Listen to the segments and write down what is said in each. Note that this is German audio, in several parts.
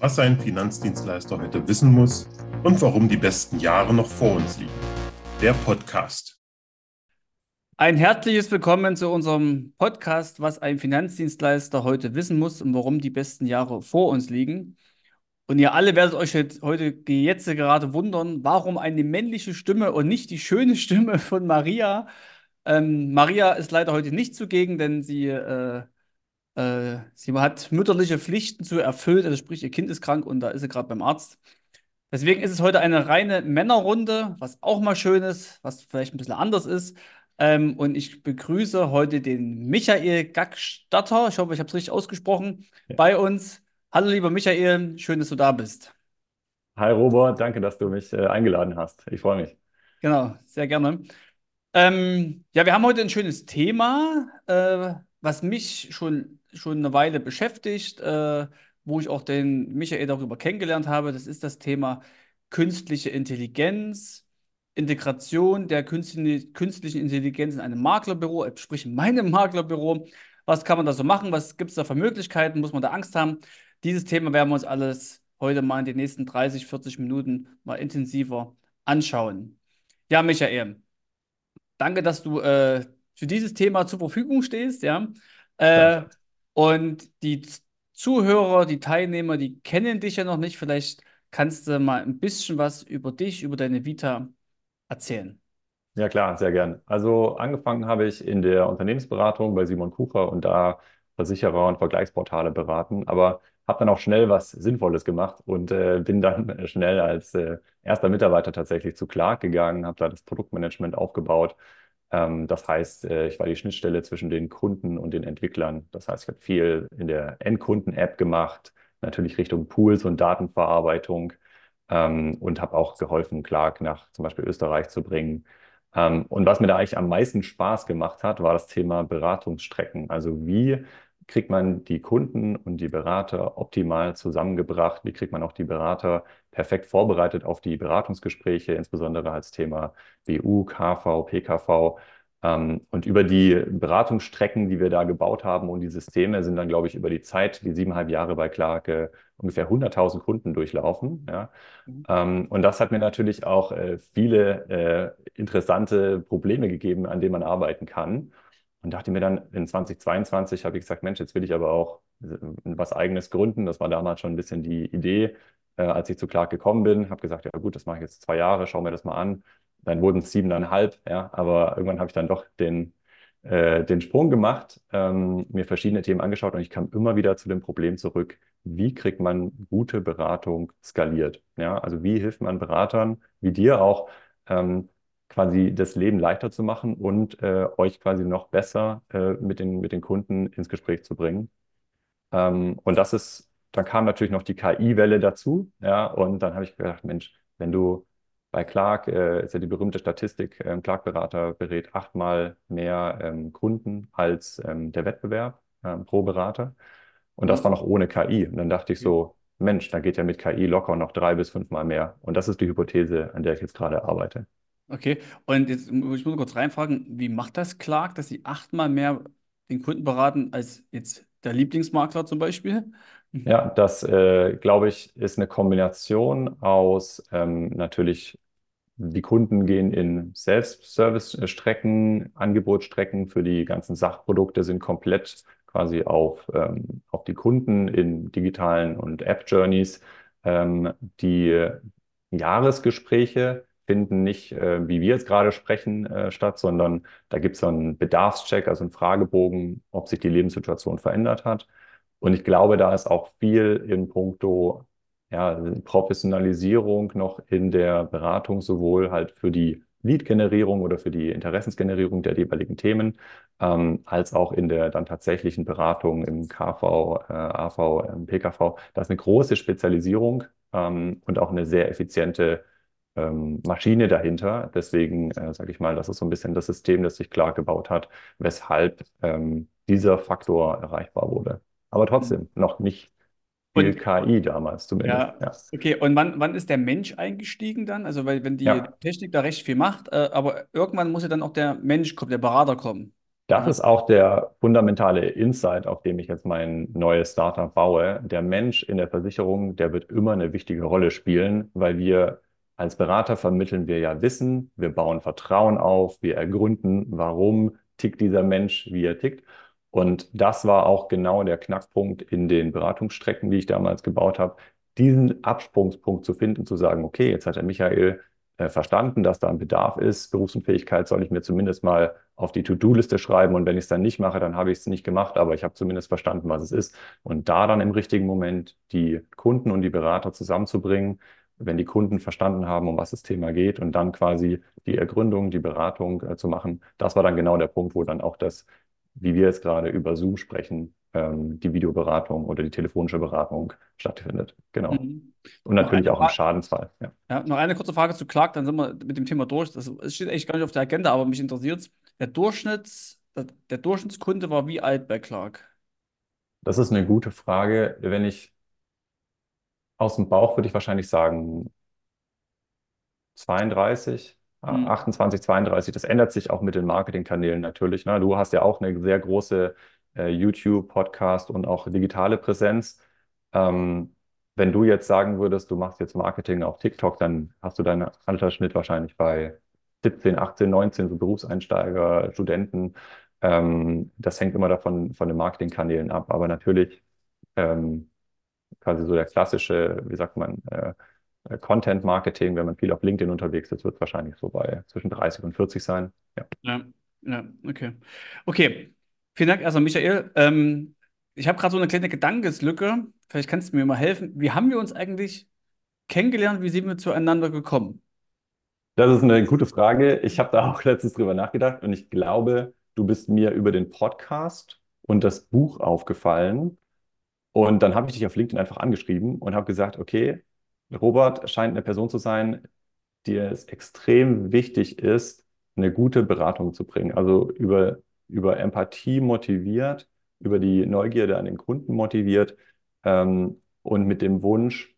was ein Finanzdienstleister heute wissen muss und warum die besten Jahre noch vor uns liegen. Der Podcast. Ein herzliches Willkommen zu unserem Podcast, was ein Finanzdienstleister heute wissen muss und warum die besten Jahre vor uns liegen. Und ihr alle werdet euch heute jetzt gerade wundern, warum eine männliche Stimme und nicht die schöne Stimme von Maria. Ähm, Maria ist leider heute nicht zugegen, denn sie äh, äh, sie hat mütterliche Pflichten zu erfüllen, also sprich, ihr Kind ist krank und da ist sie gerade beim Arzt. Deswegen ist es heute eine reine Männerrunde, was auch mal schön ist, was vielleicht ein bisschen anders ist. Ähm, und ich begrüße heute den Michael Gackstatter. Ich hoffe, ich habe es richtig ausgesprochen, ja. bei uns. Hallo, lieber Michael, schön, dass du da bist. Hi, Robert, danke, dass du mich äh, eingeladen hast. Ich freue mich. Genau, sehr gerne. Ähm, ja, wir haben heute ein schönes Thema, äh, was mich schon schon eine Weile beschäftigt, äh, wo ich auch den Michael darüber kennengelernt habe. Das ist das Thema künstliche Intelligenz, Integration der künstlichen Intelligenz in einem Maklerbüro, äh, sprich in meinem Maklerbüro. Was kann man da so machen? Was gibt es da für Möglichkeiten? Muss man da Angst haben? Dieses Thema werden wir uns alles heute mal in den nächsten 30, 40 Minuten mal intensiver anschauen. Ja, Michael, danke, dass du äh, für dieses Thema zur Verfügung stehst. Ja. Äh, und die Zuhörer, die Teilnehmer, die kennen dich ja noch nicht. Vielleicht kannst du mal ein bisschen was über dich, über deine Vita erzählen. Ja, klar, sehr gern. Also angefangen habe ich in der Unternehmensberatung bei Simon Kucher und da Versicherer und Vergleichsportale beraten, aber habe dann auch schnell was Sinnvolles gemacht und äh, bin dann schnell als äh, erster Mitarbeiter tatsächlich zu Clark gegangen, habe da das Produktmanagement aufgebaut das heißt, äh, ich war die Schnittstelle zwischen den Kunden und den Entwicklern. Das heißt, ich habe viel in der Endkunden-App gemacht, natürlich Richtung Pools und Datenverarbeitung ähm, und habe auch geholfen, Clark nach zum Beispiel Österreich zu bringen. Ähm, und was mir da eigentlich am meisten Spaß gemacht hat, war das Thema Beratungsstrecken. Also wie kriegt man die Kunden und die Berater optimal zusammengebracht? Wie kriegt man auch die Berater perfekt vorbereitet auf die Beratungsgespräche, insbesondere als Thema BU, KV, PKV? Ähm, und über die Beratungsstrecken, die wir da gebaut haben und die Systeme sind dann, glaube ich, über die Zeit, die siebeneinhalb Jahre bei Clark, äh, ungefähr 100.000 Kunden durchlaufen. Ja. Mhm. Ähm, und das hat mir natürlich auch äh, viele äh, interessante Probleme gegeben, an denen man arbeiten kann. Und dachte mir dann, in 2022 habe ich gesagt, Mensch, jetzt will ich aber auch was Eigenes gründen. Das war damals schon ein bisschen die Idee, äh, als ich zu Clark gekommen bin. Habe gesagt, ja gut, das mache ich jetzt zwei Jahre, schau mir das mal an. Dann wurden es siebeneinhalb, ja, aber irgendwann habe ich dann doch den, äh, den Sprung gemacht, ähm, mir verschiedene Themen angeschaut und ich kam immer wieder zu dem Problem zurück, wie kriegt man gute Beratung skaliert? Ja, also wie hilft man Beratern, wie dir auch, ähm, quasi das Leben leichter zu machen und äh, euch quasi noch besser äh, mit den, mit den Kunden ins Gespräch zu bringen. Ähm, und das ist, dann kam natürlich noch die KI-Welle dazu, ja, und dann habe ich gedacht, Mensch, wenn du bei Clark, äh, ist ja die berühmte Statistik, ähm, Clark-Berater berät achtmal mehr ähm, Kunden als ähm, der Wettbewerb ähm, pro Berater. Und das war noch ohne KI. Und dann dachte ich so, Mensch, da geht ja mit KI locker noch drei bis fünfmal mehr. Und das ist die Hypothese, an der ich jetzt gerade arbeite. Okay, und jetzt muss ich muss kurz reinfragen, wie macht das Clark, dass sie achtmal mehr den Kunden beraten als jetzt der Lieblingsmakler zum Beispiel? Ja, das äh, glaube ich, ist eine Kombination aus ähm, natürlich, die Kunden gehen in Self-Service-Strecken, Angebotsstrecken für die ganzen Sachprodukte sind komplett quasi auf, ähm, auf die Kunden in digitalen und App-Journeys. Ähm, die Jahresgespräche finden nicht, äh, wie wir jetzt gerade sprechen, äh, statt, sondern da gibt es so einen Bedarfscheck, also einen Fragebogen, ob sich die Lebenssituation verändert hat. Und ich glaube, da ist auch viel in puncto ja, Professionalisierung noch in der Beratung, sowohl halt für die Lead-Generierung oder für die Interessensgenerierung der jeweiligen Themen, ähm, als auch in der dann tatsächlichen Beratung im KV, äh, AV, PKV. Da ist eine große Spezialisierung ähm, und auch eine sehr effiziente ähm, Maschine dahinter. Deswegen äh, sage ich mal, das ist so ein bisschen das System, das sich klar gebaut hat, weshalb ähm, dieser Faktor erreichbar wurde. Aber trotzdem mhm. noch nicht viel und, KI damals zumindest. Ja, ja, Okay, und wann, wann ist der Mensch eingestiegen dann? Also, weil wenn die ja. Technik da recht viel macht, äh, aber irgendwann muss ja dann auch der Mensch kommen, der Berater kommen. Das ist auch der fundamentale Insight, auf dem ich jetzt mein neues Startup baue. Der Mensch in der Versicherung, der wird immer eine wichtige Rolle spielen, weil wir als Berater vermitteln wir ja Wissen, wir bauen Vertrauen auf, wir ergründen, warum tickt dieser Mensch, wie er tickt. Und das war auch genau der Knackpunkt in den Beratungsstrecken, die ich damals gebaut habe, diesen Absprungspunkt zu finden, zu sagen, okay, jetzt hat der Michael äh, verstanden, dass da ein Bedarf ist. Berufsunfähigkeit soll ich mir zumindest mal auf die To-Do-Liste schreiben und wenn ich es dann nicht mache, dann habe ich es nicht gemacht, aber ich habe zumindest verstanden, was es ist. Und da dann im richtigen Moment die Kunden und die Berater zusammenzubringen, wenn die Kunden verstanden haben, um was das Thema geht und dann quasi die Ergründung, die Beratung äh, zu machen, das war dann genau der Punkt, wo dann auch das, wie wir jetzt gerade über Zoom sprechen, ähm, die Videoberatung oder die telefonische Beratung stattfindet. Genau. Mhm. Und Noch natürlich auch im Schadensfall. Ja. Ja, noch eine kurze Frage zu Clark, dann sind wir mit dem Thema durch. Das, steht eigentlich gar nicht auf der Agenda, aber mich interessiert es. Der Durchschnitts, der, der Durchschnittskunde war wie alt bei Clark? Das ist eine gute Frage. Wenn ich aus dem Bauch würde ich wahrscheinlich sagen 32, äh, Mhm. 28, 32. Das ändert sich auch mit den Marketingkanälen natürlich. Ne? Du hast ja auch eine sehr große äh, YouTube, Podcast und auch digitale Präsenz. Ähm, wenn du jetzt sagen würdest, du machst jetzt Marketing auf TikTok, dann hast du deinen Altersschnitt wahrscheinlich bei 17, 18, 19, so Berufseinsteiger, Studenten. Ähm, das hängt immer davon von den Marketingkanälen ab. Aber natürlich ähm, quasi so der klassische, wie sagt man, äh, äh, Content Marketing, wenn man viel auf LinkedIn unterwegs ist, wird es wahrscheinlich so bei zwischen 30 und 40 sein. Ja. Ja, ja, okay. Okay, vielen Dank erstmal, Michael. Ähm, ich habe gerade so eine kleine Gedankenslücke. Vielleicht kannst du mir mal helfen. Wie haben wir uns eigentlich kennengelernt? Wie sind wir zueinander gekommen? Das ist eine gute Frage. Ich habe da auch letztens drüber nachgedacht und ich glaube, du bist mir über den Podcast und das Buch aufgefallen. Und dann habe ich dich auf LinkedIn einfach angeschrieben und habe gesagt, okay, Robert scheint eine Person zu sein, die es extrem wichtig ist, eine gute Beratung zu bringen. Also über, über Empathie motiviert, über die Neugierde an den Kunden motiviert ähm, und mit dem Wunsch,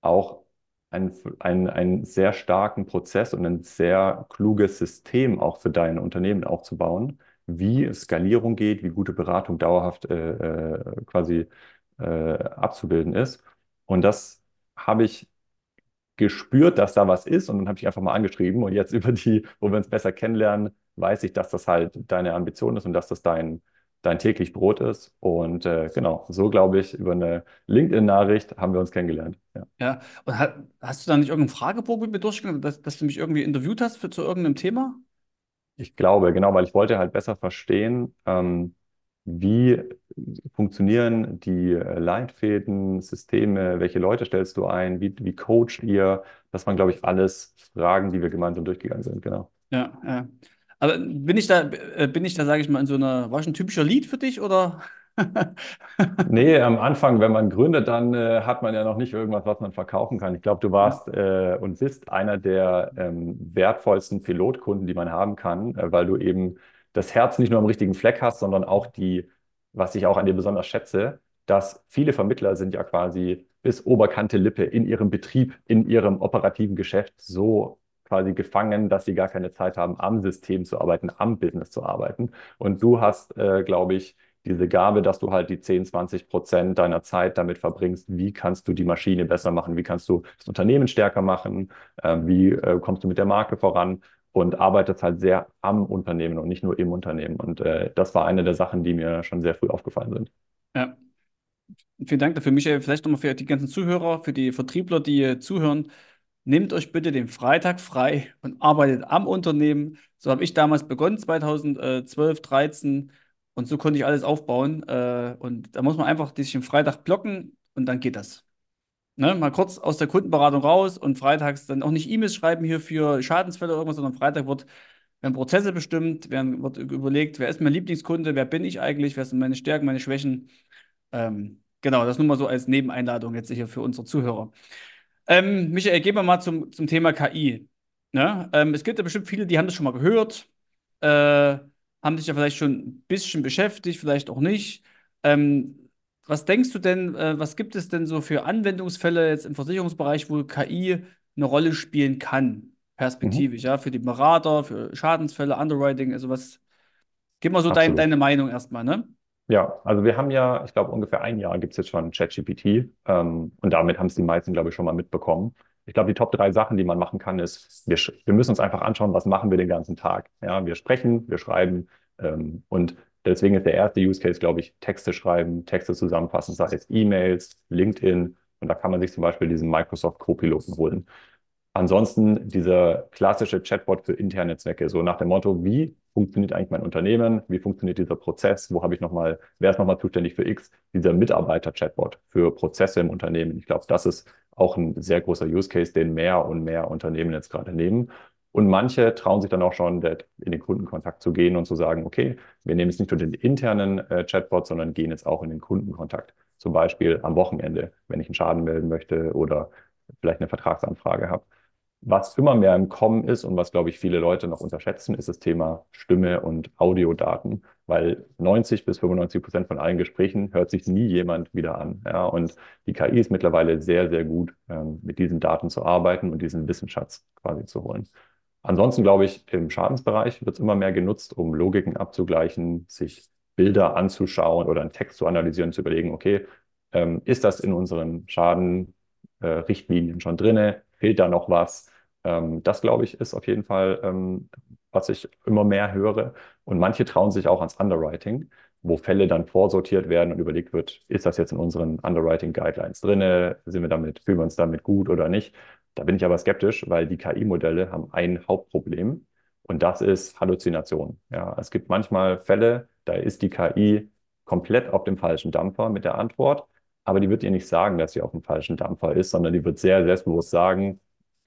auch einen, einen, einen sehr starken Prozess und ein sehr kluges System auch für dein Unternehmen aufzubauen, wie Skalierung geht, wie gute Beratung dauerhaft äh, äh, quasi äh, abzubilden ist. Und das habe ich gespürt, dass da was ist und dann habe ich einfach mal angeschrieben und jetzt über die, wo wir uns besser kennenlernen, weiß ich, dass das halt deine Ambition ist und dass das dein, dein täglich Brot ist. Und äh, genau, so glaube ich, über eine LinkedIn-Nachricht haben wir uns kennengelernt. Ja. Ja, und ha- hast du da nicht irgendeinen Fragebogen mit mir durchgegangen, dass, dass du mich irgendwie interviewt hast für, zu irgendeinem Thema? Ich glaube, genau, weil ich wollte halt besser verstehen, ähm, wie funktionieren die äh, Leitfäden, Systeme, welche Leute stellst du ein, wie, wie coacht ihr? Das waren, glaube ich, alles Fragen, die wir gemeinsam durchgegangen sind, genau. Ja, ja. Aber bin ich da, äh, bin ich da, sage ich mal, in so einer, war ich ein typischer Lead für dich oder? Nee, am Anfang, wenn man gründet, dann äh, hat man ja noch nicht irgendwas, was man verkaufen kann. Ich glaube, du warst äh, und bist einer der ähm, wertvollsten Pilotkunden, die man haben kann, äh, weil du eben das Herz nicht nur am richtigen Fleck hast, sondern auch die, was ich auch an dir besonders schätze, dass viele Vermittler sind ja quasi bis Oberkante Lippe in ihrem Betrieb, in ihrem operativen Geschäft so quasi gefangen, dass sie gar keine Zeit haben, am System zu arbeiten, am Business zu arbeiten. Und du hast, äh, glaube ich, diese Gabe, dass du halt die 10, 20 Prozent deiner Zeit damit verbringst, wie kannst du die Maschine besser machen, wie kannst du das Unternehmen stärker machen, äh, wie äh, kommst du mit der Marke voran und arbeitest halt sehr am Unternehmen und nicht nur im Unternehmen. Und äh, das war eine der Sachen, die mir schon sehr früh aufgefallen sind. Ja. Vielen Dank dafür, Michael. Vielleicht nochmal für die ganzen Zuhörer, für die Vertriebler, die äh, zuhören. Nehmt euch bitte den Freitag frei und arbeitet am Unternehmen. So habe ich damals begonnen, 2012, 13. Und so konnte ich alles aufbauen. Äh, Und da muss man einfach sich den Freitag blocken und dann geht das. Ne? Mal kurz aus der Kundenberatung raus und freitags dann auch nicht E-Mails schreiben hier für Schadensfälle oder irgendwas, sondern Freitag wird, werden Prozesse bestimmt, werden, wird überlegt, wer ist mein Lieblingskunde, wer bin ich eigentlich, wer sind meine Stärken, meine Schwächen. Ähm, genau, das nur mal so als Nebeneinladung jetzt hier für unsere Zuhörer. Ähm, Michael, gehen wir mal zum, zum Thema KI. Ne? Ähm, es gibt ja bestimmt viele, die haben das schon mal gehört, äh, haben sich ja vielleicht schon ein bisschen beschäftigt, vielleicht auch nicht. Ähm, was denkst du denn, äh, was gibt es denn so für Anwendungsfälle jetzt im Versicherungsbereich, wo KI eine Rolle spielen kann, perspektivisch, ja, für die Berater, für Schadensfälle, Underwriting, also was Gib mal so dein, deine Meinung erstmal, ne? Ja, also wir haben ja, ich glaube, ungefähr ein Jahr gibt es jetzt schon ChatGPT ähm, und damit haben es die meisten, glaube ich, schon mal mitbekommen. Ich glaube, die Top drei Sachen, die man machen kann, ist, wir, wir müssen uns einfach anschauen, was machen wir den ganzen Tag. Ja, wir sprechen, wir schreiben ähm, und deswegen ist der erste Use Case, glaube ich, Texte schreiben, Texte zusammenfassen, sei es E-Mails, LinkedIn und da kann man sich zum Beispiel diesen Microsoft Copiloten holen. Ansonsten dieser klassische Chatbot für interne Zwecke, so nach dem Motto, wie funktioniert eigentlich mein Unternehmen? Wie funktioniert dieser Prozess? Wo habe ich nochmal, wer ist nochmal zuständig für X? Dieser Mitarbeiter-Chatbot für Prozesse im Unternehmen. Ich glaube, das ist auch ein sehr großer Use Case, den mehr und mehr Unternehmen jetzt gerade nehmen. Und manche trauen sich dann auch schon, in den Kundenkontakt zu gehen und zu sagen, okay, wir nehmen jetzt nicht nur den internen äh, Chatbot, sondern gehen jetzt auch in den Kundenkontakt. Zum Beispiel am Wochenende, wenn ich einen Schaden melden möchte oder vielleicht eine Vertragsanfrage habe. Was immer mehr im Kommen ist und was, glaube ich, viele Leute noch unterschätzen, ist das Thema Stimme und Audiodaten, weil 90 bis 95 Prozent von allen Gesprächen hört sich nie jemand wieder an. Ja, und die KI ist mittlerweile sehr, sehr gut, ähm, mit diesen Daten zu arbeiten und diesen Wissensschatz quasi zu holen. Ansonsten glaube ich, im Schadensbereich wird es immer mehr genutzt, um Logiken abzugleichen, sich Bilder anzuschauen oder einen Text zu analysieren, zu überlegen, okay, ähm, ist das in unseren Schadenrichtlinien schon drinne? Fehlt da noch was? Ähm, das, glaube ich, ist auf jeden Fall, ähm, was ich immer mehr höre. Und manche trauen sich auch ans Underwriting, wo Fälle dann vorsortiert werden und überlegt wird, ist das jetzt in unseren Underwriting Guidelines drinne? Sind wir damit, fühlen wir uns damit gut oder nicht? Da bin ich aber skeptisch, weil die KI-Modelle haben ein Hauptproblem und das ist Halluzination. Ja, es gibt manchmal Fälle, da ist die KI komplett auf dem falschen Dampfer mit der Antwort, aber die wird dir nicht sagen, dass sie auf dem falschen Dampfer ist, sondern die wird sehr selbstbewusst sagen,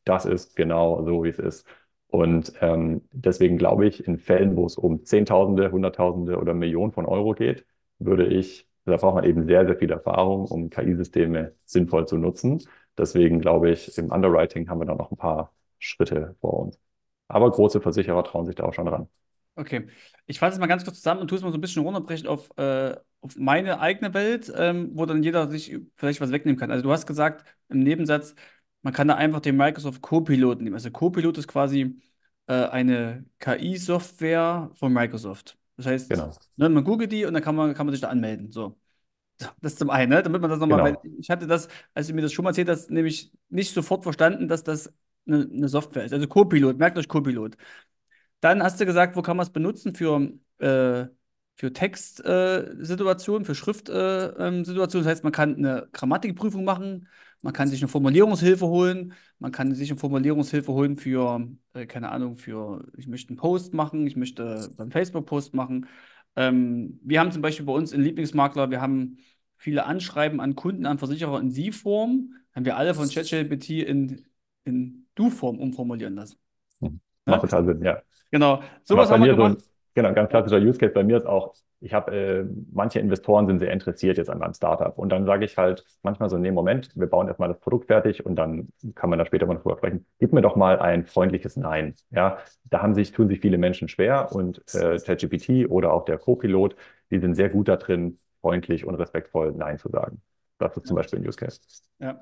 das ist genau so, wie es ist. Und ähm, deswegen glaube ich, in Fällen, wo es um Zehntausende, Hunderttausende oder Millionen von Euro geht, würde ich, da braucht man eben sehr, sehr viel Erfahrung, um KI-Systeme sinnvoll zu nutzen. Deswegen glaube ich, im Underwriting haben wir da noch ein paar Schritte vor uns. Aber große Versicherer trauen sich da auch schon ran. Okay. Ich fasse es mal ganz kurz zusammen und tue es mal so ein bisschen runterbrechen auf, äh, auf meine eigene Welt, ähm, wo dann jeder sich vielleicht was wegnehmen kann. Also du hast gesagt im Nebensatz, man kann da einfach den Microsoft Copilot nehmen. Also Copilot ist quasi äh, eine KI-Software von Microsoft. Das heißt, Genau. ne, man googelt die und dann kann man, kann man sich da anmelden. So. Das zum einen, ne? damit man das nochmal, Genau. weil ich hatte das, als du mir das schon mal erzählt hast, nämlich nicht sofort verstanden, dass das eine, eine Software ist. Also Copilot, merkt euch Copilot. Dann hast du gesagt, wo kann man es benutzen für, äh, für Textsituationen, für Schriftsituationen. Äh, ähm, das heißt, man kann eine Grammatikprüfung machen, man kann sich eine Formulierungshilfe holen, man kann sich eine Formulierungshilfe holen für, äh, keine Ahnung, für, ich möchte einen Post machen, ich möchte beim Facebook-Post machen. Ähm, wir haben zum Beispiel bei uns in Lieblingsmakler, wir haben viele Anschreiben an Kunden, an Versicherer in Sie-Form, haben wir alle von ChatGPT in, in Du-Form umformulieren lassen. Hm. Ja? Macht total Sinn, ja. Genau, sowas bei haben wir mir so ein, gemacht. genau, ganz klassischer Use Case bei mir ist auch, ich habe, äh, manche Investoren sind sehr interessiert jetzt an meinem Startup und dann sage ich halt manchmal so, nee, Moment, wir bauen erstmal das Produkt fertig und dann kann man da später mal drüber sprechen. Gib mir doch mal ein freundliches Nein. Ja, da haben sich, tun sich viele Menschen schwer und äh, ChatGPT oder auch der Copilot, die sind sehr gut da drin, freundlich und respektvoll Nein zu sagen. Das ist zum Beispiel ein Use Case. Ja.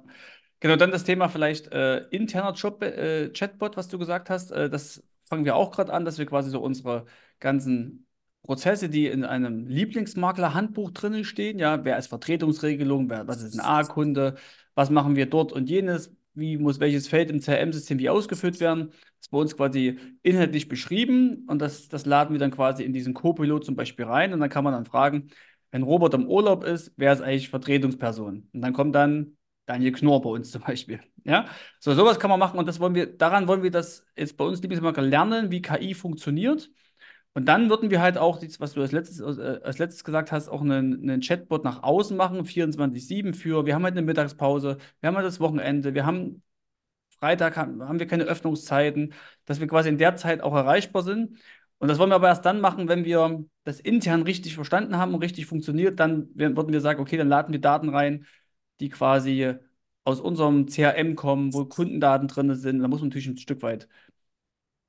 Genau, dann das Thema vielleicht äh, interner Job, äh, Chatbot, was du gesagt hast. Äh, das fangen wir auch gerade an, dass wir quasi so unsere ganzen Prozesse, die in einem Lieblingsmakler-Handbuch drinnen stehen, ja, wer ist Vertretungsregelung, wer, was ist ein A-Kunde, was machen wir dort und jenes, wie muss welches Feld im CRM-System wie ausgeführt werden, das ist bei uns quasi inhaltlich beschrieben und das, das laden wir dann quasi in diesen Copilot zum Beispiel rein und dann kann man dann fragen, wenn Robert im Urlaub ist, wer ist eigentlich Vertretungsperson? Und dann kommt dann Daniel Knorr bei uns zum Beispiel. Ja, so sowas kann man machen und das wollen wir, daran wollen wir das jetzt bei uns Lieblingsmarker lernen, wie KI funktioniert. Und dann würden wir halt auch, was du als letztes, äh, als letztes gesagt hast, auch einen, einen Chatbot nach außen machen, 24-7 für, wir haben halt eine Mittagspause, wir haben halt das Wochenende, wir haben Freitag haben, haben wir keine Öffnungszeiten, dass wir quasi in der Zeit auch erreichbar sind. Und das wollen wir aber erst dann machen, wenn wir das intern richtig verstanden haben und richtig funktioniert. Dann würden wir sagen, okay, dann laden wir Daten rein, die quasi aus unserem CRM kommen, wo Kundendaten drin sind. Da muss man natürlich ein Stück weit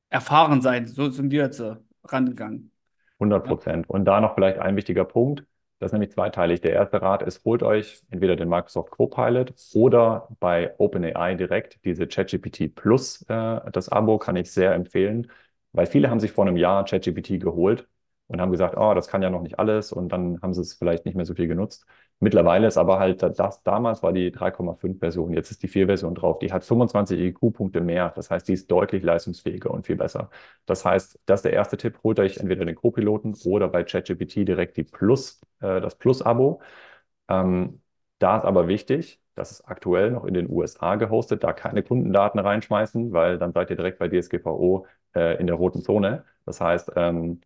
erfahren sein. So sind wir jetzt äh, rangegangen. 100 Prozent. Und da noch vielleicht ein wichtiger Punkt. Das ist nämlich zweiteilig. Der erste Rat ist, holt euch entweder den Microsoft Copilot oder bei OpenAI direkt diese ChatGPT Plus. Äh, das Abo kann ich sehr empfehlen, weil viele haben sich vor einem Jahr ChatGPT geholt und haben gesagt, oh, das kann ja noch nicht alles und dann haben sie es vielleicht nicht mehr so viel genutzt. Mittlerweile ist aber halt das, damals war die 3,5 Version, jetzt ist die 4 Version drauf. Die hat 25 IQ-Punkte mehr. Das heißt, die ist deutlich leistungsfähiger und viel besser. Das heißt, das ist der erste Tipp. Holt euch entweder den Co-Piloten oder bei ChatGPT direkt die Plus, äh, das Plus-Abo. Ähm, da ist aber wichtig, das ist aktuell noch in den USA gehostet, da keine Kundendaten reinschmeißen, weil dann seid ihr direkt bei DSGVO äh, in der roten Zone. Das heißt, ähm,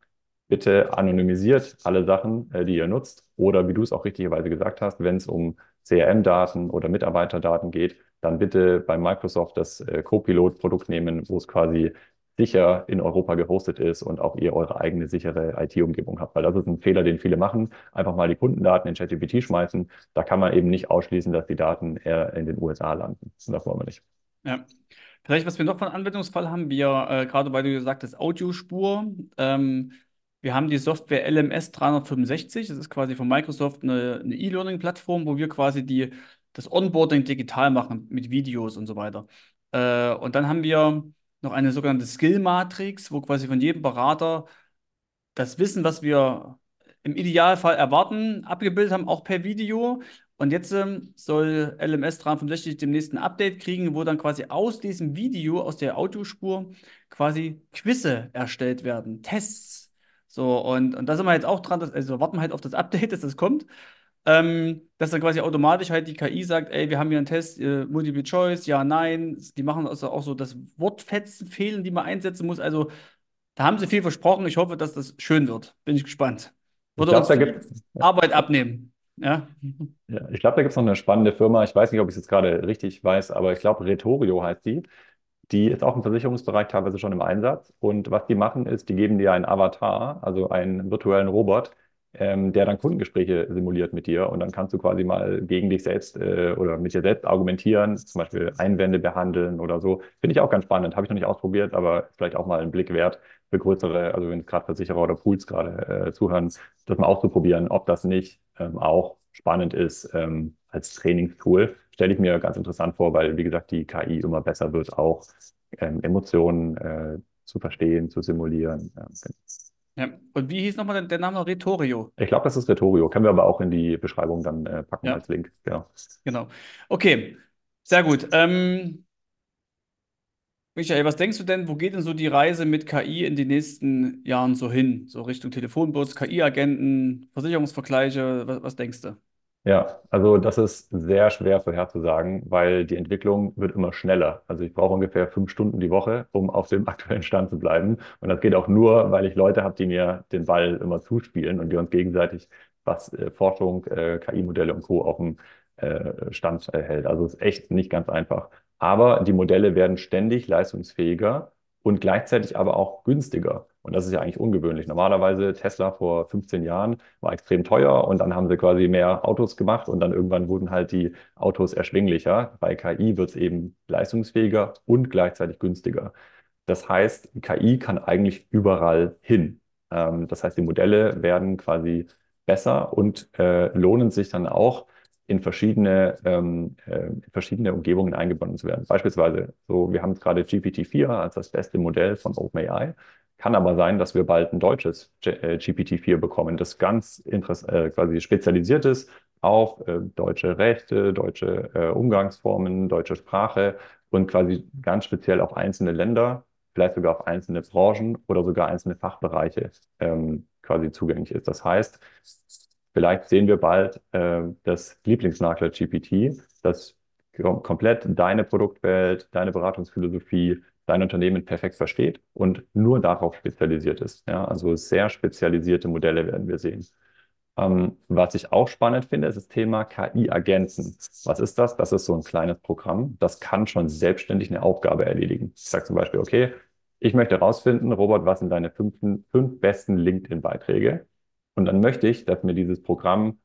bitte anonymisiert alle Sachen, äh, die ihr nutzt. Oder wie du es auch richtigerweise gesagt hast, wenn es um CRM-Daten oder Mitarbeiterdaten geht, dann bitte bei Microsoft das äh, Copilot-Produkt nehmen, wo es quasi sicher in Europa gehostet ist und auch ihr eure eigene sichere IT-Umgebung habt. Weil das ist ein Fehler, den viele machen. Einfach mal die Kundendaten in ChatGPT schmeißen. Da kann man eben nicht ausschließen, dass die Daten eher in den USA landen. Das wollen wir nicht. Ja. Vielleicht, was wir noch von Anwendungsfall haben, wir, äh, gerade weil du gesagt hast, Audiospur. Ähm, wir haben die Software LMS 365. Das ist quasi von Microsoft eine E-Learning-Plattform, wo wir quasi die, das Onboarding digital machen mit Videos und so weiter. Äh, und dann haben wir noch eine sogenannte Skill-Matrix, wo quasi von jedem Berater das Wissen, was wir im Idealfall erwarten, abgebildet haben, auch per Video. Und jetzt ähm, soll LMS 365 demnächst ein Update kriegen, wo dann quasi aus diesem Video, aus der Audiospur, quasi Quizze erstellt werden, Tests so, und, und da sind wir jetzt auch dran, dass, also warten wir halt auf das Update, dass das kommt. Ähm, dass dann quasi automatisch halt die KI sagt, ey, wir haben hier einen Test, äh, Multiple Choice, ja, nein. Die machen also auch so das Wortfetzen fehlen, die man einsetzen muss. Also da haben sie viel versprochen. Ich hoffe, dass das schön wird. Bin ich gespannt. Würde ich glaub, uns Arbeit abnehmen. Ja. ja ich glaube, da gibt es noch eine spannende Firma. Ich weiß nicht, ob ich es jetzt gerade richtig weiß, aber ich glaube, Retorio heißt die. Die ist auch im Versicherungsbereich teilweise schon im Einsatz. Und was die machen, ist, die geben dir einen Avatar, also einen virtuellen Robot, ähm, der dann Kundengespräche simuliert mit dir. Und dann kannst du quasi mal gegen dich selbst äh, oder mit dir selbst argumentieren, zum Beispiel Einwände behandeln oder so. Finde ich auch ganz spannend. Habe ich noch nicht ausprobiert, aber vielleicht auch mal einen Blick wert für größere, also wenn gerade Versicherer oder Pools gerade äh, zuhören, das mal auszuprobieren, ob das nicht ähm, auch spannend ist ähm, als Trainingstool stelle ich mir ganz interessant vor, weil, wie gesagt, die KI immer besser wird, auch ähm, Emotionen äh, zu verstehen, zu simulieren. Ja, genau. ja. Und wie hieß nochmal der Name? Retorio? Ich glaube, das ist Retorio. Können wir aber auch in die Beschreibung dann äh, packen ja. als Link. Genau. Genau. Okay, sehr gut. Ähm, Michael, was denkst du denn, wo geht denn so die Reise mit KI in den nächsten Jahren so hin? So Richtung Telefonbots, KI-Agenten, Versicherungsvergleiche, was, was denkst du? Ja, also das ist sehr schwer vorherzusagen, weil die Entwicklung wird immer schneller. Also ich brauche ungefähr fünf Stunden die Woche, um auf dem aktuellen Stand zu bleiben. Und das geht auch nur, weil ich Leute habe, die mir den Ball immer zuspielen und wir uns gegenseitig, was äh, Forschung, äh, KI-Modelle und Co. auf dem äh, Stand hält. Also es ist echt nicht ganz einfach. Aber die Modelle werden ständig leistungsfähiger und gleichzeitig aber auch günstiger. Und das ist ja eigentlich ungewöhnlich. Normalerweise Tesla vor 15 Jahren war extrem teuer und dann haben sie quasi mehr Autos gemacht und dann irgendwann wurden halt die Autos erschwinglicher. Bei KI wird es eben leistungsfähiger und gleichzeitig günstiger. Das heißt, KI kann eigentlich überall hin. Ähm, das heißt, die Modelle werden quasi besser und äh, lohnen sich dann auch in verschiedene, ähm, äh, verschiedene Umgebungen eingebunden zu werden. Beispielsweise, so, wir haben gerade GPT-4 als das beste Modell von OpenAI. Kann aber sein, dass wir bald ein deutsches GPT-4 äh, bekommen, das ganz äh, quasi spezialisiert ist auf äh, deutsche Rechte, deutsche Umgangsformen, deutsche Sprache und quasi ganz speziell auf einzelne Länder, vielleicht sogar auf einzelne Branchen oder sogar einzelne Fachbereiche ähm, quasi zugänglich ist. Das heißt, Vielleicht sehen wir bald das Lieblingsmakler GPT, das komplett deine Produktwelt, deine Beratungsphilosophie, dein Unternehmen perfekt versteht und nur darauf spezialisiert ist. Ja, also sehr spezialisierte Modelle werden wir sehen. Ähm, was ich auch spannend finde, ist das Thema KI-Agenten. Was ist das? Das ist so ein kleines Programm, das kann schon selbstständig eine Aufgabe erledigen. Ich sage zum Beispiel, okay, ich möchte herausfinden, Robert, was sind deine fünf, fünf besten LinkedIn-Beiträge? Und dann möchte ich, dass mir dieses Programm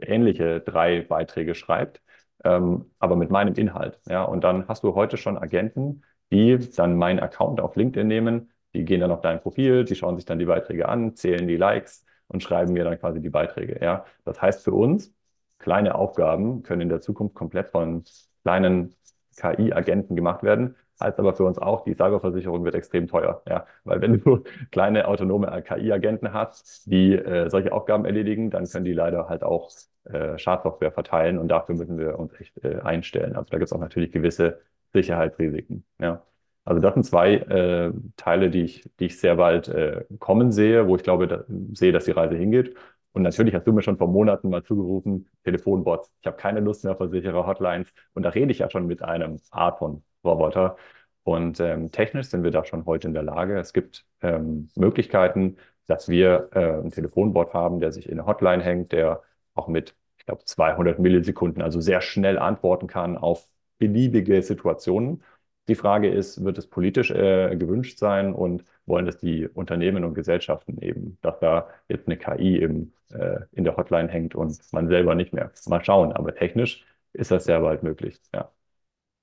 ähnliche drei Beiträge schreibt, ähm, aber mit meinem Inhalt. Ja, und dann hast du heute schon Agenten, die dann meinen Account auf LinkedIn nehmen, die gehen dann auf dein Profil, die schauen sich dann die Beiträge an, zählen die Likes und schreiben mir dann quasi die Beiträge. Ja, das heißt für uns, kleine Aufgaben können in der Zukunft komplett von kleinen KI-Agenten gemacht werden. Heißt aber für uns auch, die Cyberversicherung wird extrem teuer. Ja? Weil wenn du kleine autonome KI-Agenten hast, die äh, solche Aufgaben erledigen, dann können die leider halt auch äh, Schadsoftware verteilen und dafür müssen wir uns echt äh, einstellen. Also da gibt es auch natürlich gewisse Sicherheitsrisiken. Ja? Also das sind zwei äh, Teile, die ich, die ich sehr bald äh, kommen sehe, wo ich glaube, da, sehe, dass die Reise hingeht. Und natürlich hast du mir schon vor Monaten mal zugerufen, Telefonbots. Ich habe keine Lust mehr auf Versicherer, Hotlines. Und da rede ich ja schon mit einem Art von Roboter. Und ähm, technisch sind wir da schon heute in der Lage. Es gibt ähm, Möglichkeiten, dass wir äh, einen Telefonbot haben, der sich in eine Hotline hängt, der auch mit, ich glaube, 200 Millisekunden, also sehr schnell antworten kann auf beliebige Situationen. Die Frage ist, wird es politisch äh, gewünscht sein und wollen das die Unternehmen und Gesellschaften eben, dass da jetzt eine KI im, äh, in der Hotline hängt und man selber nicht mehr. Mal schauen, aber technisch ist das sehr bald möglich, ja.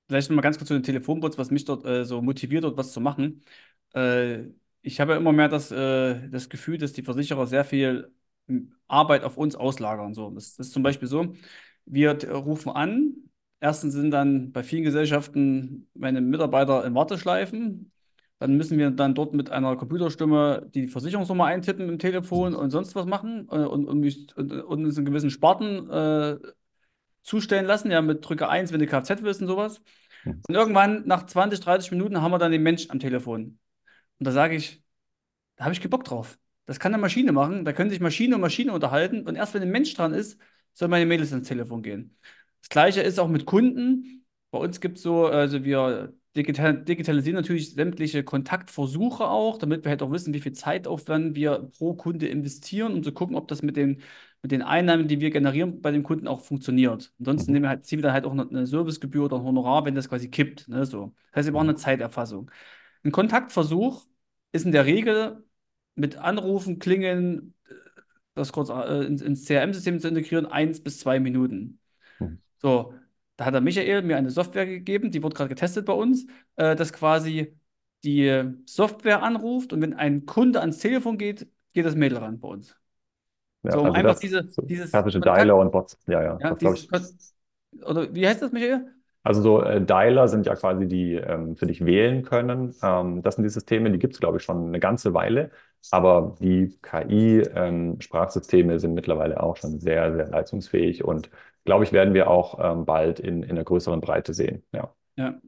Vielleicht noch mal ganz kurz zu den Telefonbots, was mich dort äh, so motiviert, dort was zu machen. Äh, ich habe ja immer mehr das, äh, das Gefühl, dass die Versicherer sehr viel hm, Arbeit auf uns auslagern. So, das ist zum Beispiel so, wir rufen an, erstens sind dann bei vielen Gesellschaften meine Mitarbeiter in Warteschleifen. Dann müssen wir dann dort mit einer Computerstimme die Versicherungsnummer eintippen im Telefon und sonst was machen äh, und, und, und, und uns in gewissen Sparten äh, zustellen lassen, ja, mit Drücke 1, wenn du Kfz willst und sowas. Und irgendwann, nach 20, 30 Minuten, haben wir dann den Mensch am Telefon. Und da sage ich, da habe ich keinen Bock drauf. Das kann eine Maschine machen, da können sich Maschine und Maschine unterhalten und erst wenn ein Mensch dran ist, soll meine Mädels ins Telefon gehen. Das gleiche ist auch mit Kunden. Bei uns gibt es so, also wir digital, digitalisieren natürlich sämtliche Kontaktversuche auch, damit wir halt auch wissen, wie viel Zeitaufwand wir pro Kunde investieren, um zu gucken, ob das mit den, mit den Einnahmen, die wir generieren, bei dem Kunden auch funktioniert. Ansonsten mhm. nehmen wir halt, ziehen wir dann halt auch eine Servicegebühr oder ein Honorar, wenn das quasi kippt. Ne, so. Das heißt, wir brauchen eine Zeiterfassung. Ein Kontaktversuch ist in der Regel mit Anrufen, Klingeln, äh, das kurz äh, ins, ins CRM-System zu integrieren, eins bis zwei Minuten. So, da hat der Michael mir eine Software gegeben, die wurde gerade getestet bei uns, äh, dass quasi die Software anruft und wenn ein Kunde ans Telefon geht, geht das Mädel ran bei uns. Ja, so, um also einfach diese, so dieses klassische Kontakt, Dialer und Bots. Ja, ja. ja dieses, oder wie heißt das, Michael? Also so äh, Dialer sind ja quasi die ähm, für dich wählen können. Ähm, das sind die Systeme, die gibt es, glaube ich, schon eine ganze Weile. Aber die KI-Sprachsysteme ähm, sind mittlerweile auch schon sehr, sehr leistungsfähig und glaube ich, werden wir auch ähm, bald in, in einer größeren Breite sehen. Ja. ja.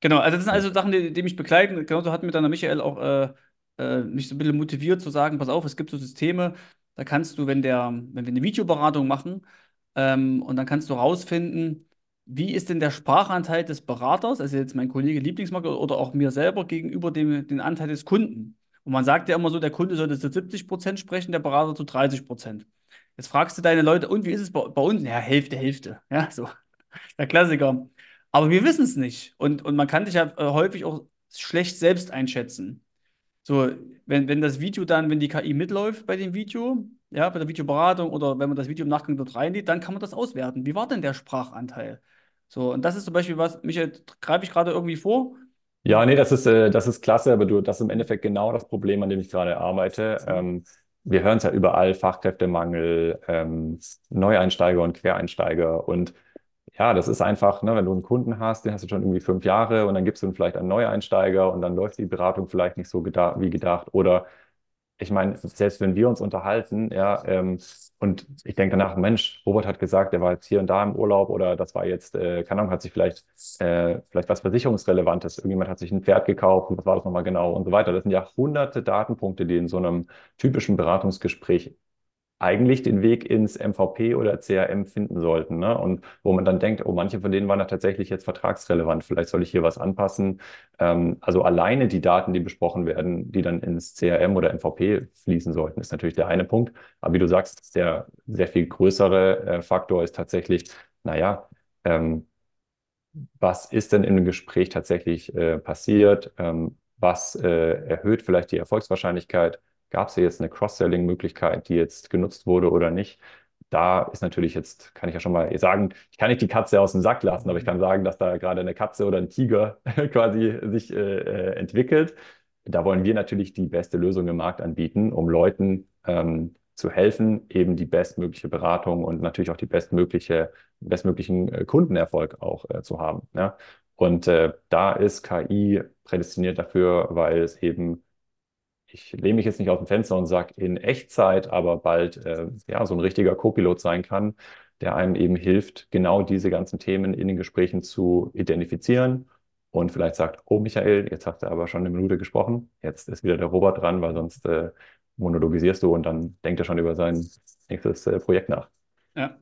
Genau, also das sind also Sachen, die, die mich begleiten. Genauso hat mir dann der Michael auch äh, äh, mich so ein bisschen motiviert zu sagen, pass auf, es gibt so Systeme, da kannst du, wenn der, wenn wir eine Videoberatung machen, ähm, und dann kannst du rausfinden, wie ist denn der Sprachanteil des Beraters, also jetzt mein Kollege Lieblingsmarke oder auch mir selber gegenüber dem den Anteil des Kunden. Und man sagt ja immer so, der Kunde sollte zu 70 Prozent sprechen, der Berater zu 30 Prozent. Jetzt fragst du deine Leute, und wie ist es bei, bei uns? Ja, Hälfte, Hälfte. Ja, so. Der Klassiker. Aber wir wissen es nicht. Und, und man kann dich ja äh, häufig auch schlecht selbst einschätzen. So, wenn, wenn das Video dann, wenn die KI mitläuft bei dem Video, ja, bei der Videoberatung oder wenn man das Video im Nachgang dort reinlädt, dann kann man das auswerten. Wie war denn der Sprachanteil? So, und das ist zum Beispiel was, Michael, greife ich gerade irgendwie vor? Ja, nee, das ist, äh, das ist klasse, aber du, das ist im Endeffekt genau das Problem, an dem ich gerade arbeite. Ähm, wir hören es ja überall, Fachkräftemangel, ähm, Neueinsteiger und Quereinsteiger. Und ja, das ist einfach, ne, wenn du einen Kunden hast, den hast du schon irgendwie fünf Jahre und dann gibst du ihm vielleicht einen Neueinsteiger und dann läuft die Beratung vielleicht nicht so gedacht, wie gedacht. Oder ich meine, selbst wenn wir uns unterhalten, ja, ähm, und ich denke danach, Mensch, Robert hat gesagt, der war jetzt hier und da im Urlaub oder das war jetzt, äh, keine Ahnung, hat sich vielleicht, äh, vielleicht was Versicherungsrelevantes, irgendjemand hat sich ein Pferd gekauft und was war das nochmal genau und so weiter. Das sind ja hunderte Datenpunkte, die in so einem typischen Beratungsgespräch eigentlich den Weg ins MVP oder CRM finden sollten. Ne? Und wo man dann denkt, oh, manche von denen waren da tatsächlich jetzt vertragsrelevant, vielleicht soll ich hier was anpassen. Ähm, also alleine die Daten, die besprochen werden, die dann ins CRM oder MVP fließen sollten, ist natürlich der eine Punkt. Aber wie du sagst, der sehr viel größere äh, Faktor ist tatsächlich, naja, ähm, was ist denn in einem Gespräch tatsächlich äh, passiert? Ähm, was äh, erhöht vielleicht die Erfolgswahrscheinlichkeit? Gab es ja jetzt eine Cross-Selling-Möglichkeit, die jetzt genutzt wurde oder nicht. Da ist natürlich jetzt, kann ich ja schon mal sagen, ich kann nicht die Katze aus dem Sack lassen, aber ich kann sagen, dass da gerade eine Katze oder ein Tiger quasi sich äh, äh, entwickelt. Da wollen wir natürlich die beste Lösung im Markt anbieten, um Leuten ähm, zu helfen, eben die bestmögliche Beratung und natürlich auch die bestmögliche, bestmöglichen äh, Kundenerfolg auch äh, zu haben. Ja? Und äh, da ist KI prädestiniert dafür, weil es eben, ich lehne mich jetzt nicht aus dem Fenster und sage in Echtzeit, aber bald äh, ja, so ein richtiger Co-Pilot sein kann, der einem eben hilft, genau diese ganzen Themen in den Gesprächen zu identifizieren und vielleicht sagt, oh Michael, jetzt hast du aber schon eine Minute gesprochen, jetzt ist wieder der Robert dran, weil sonst äh, monologisierst du und dann denkt er schon über sein nächstes äh, Projekt nach. Ja.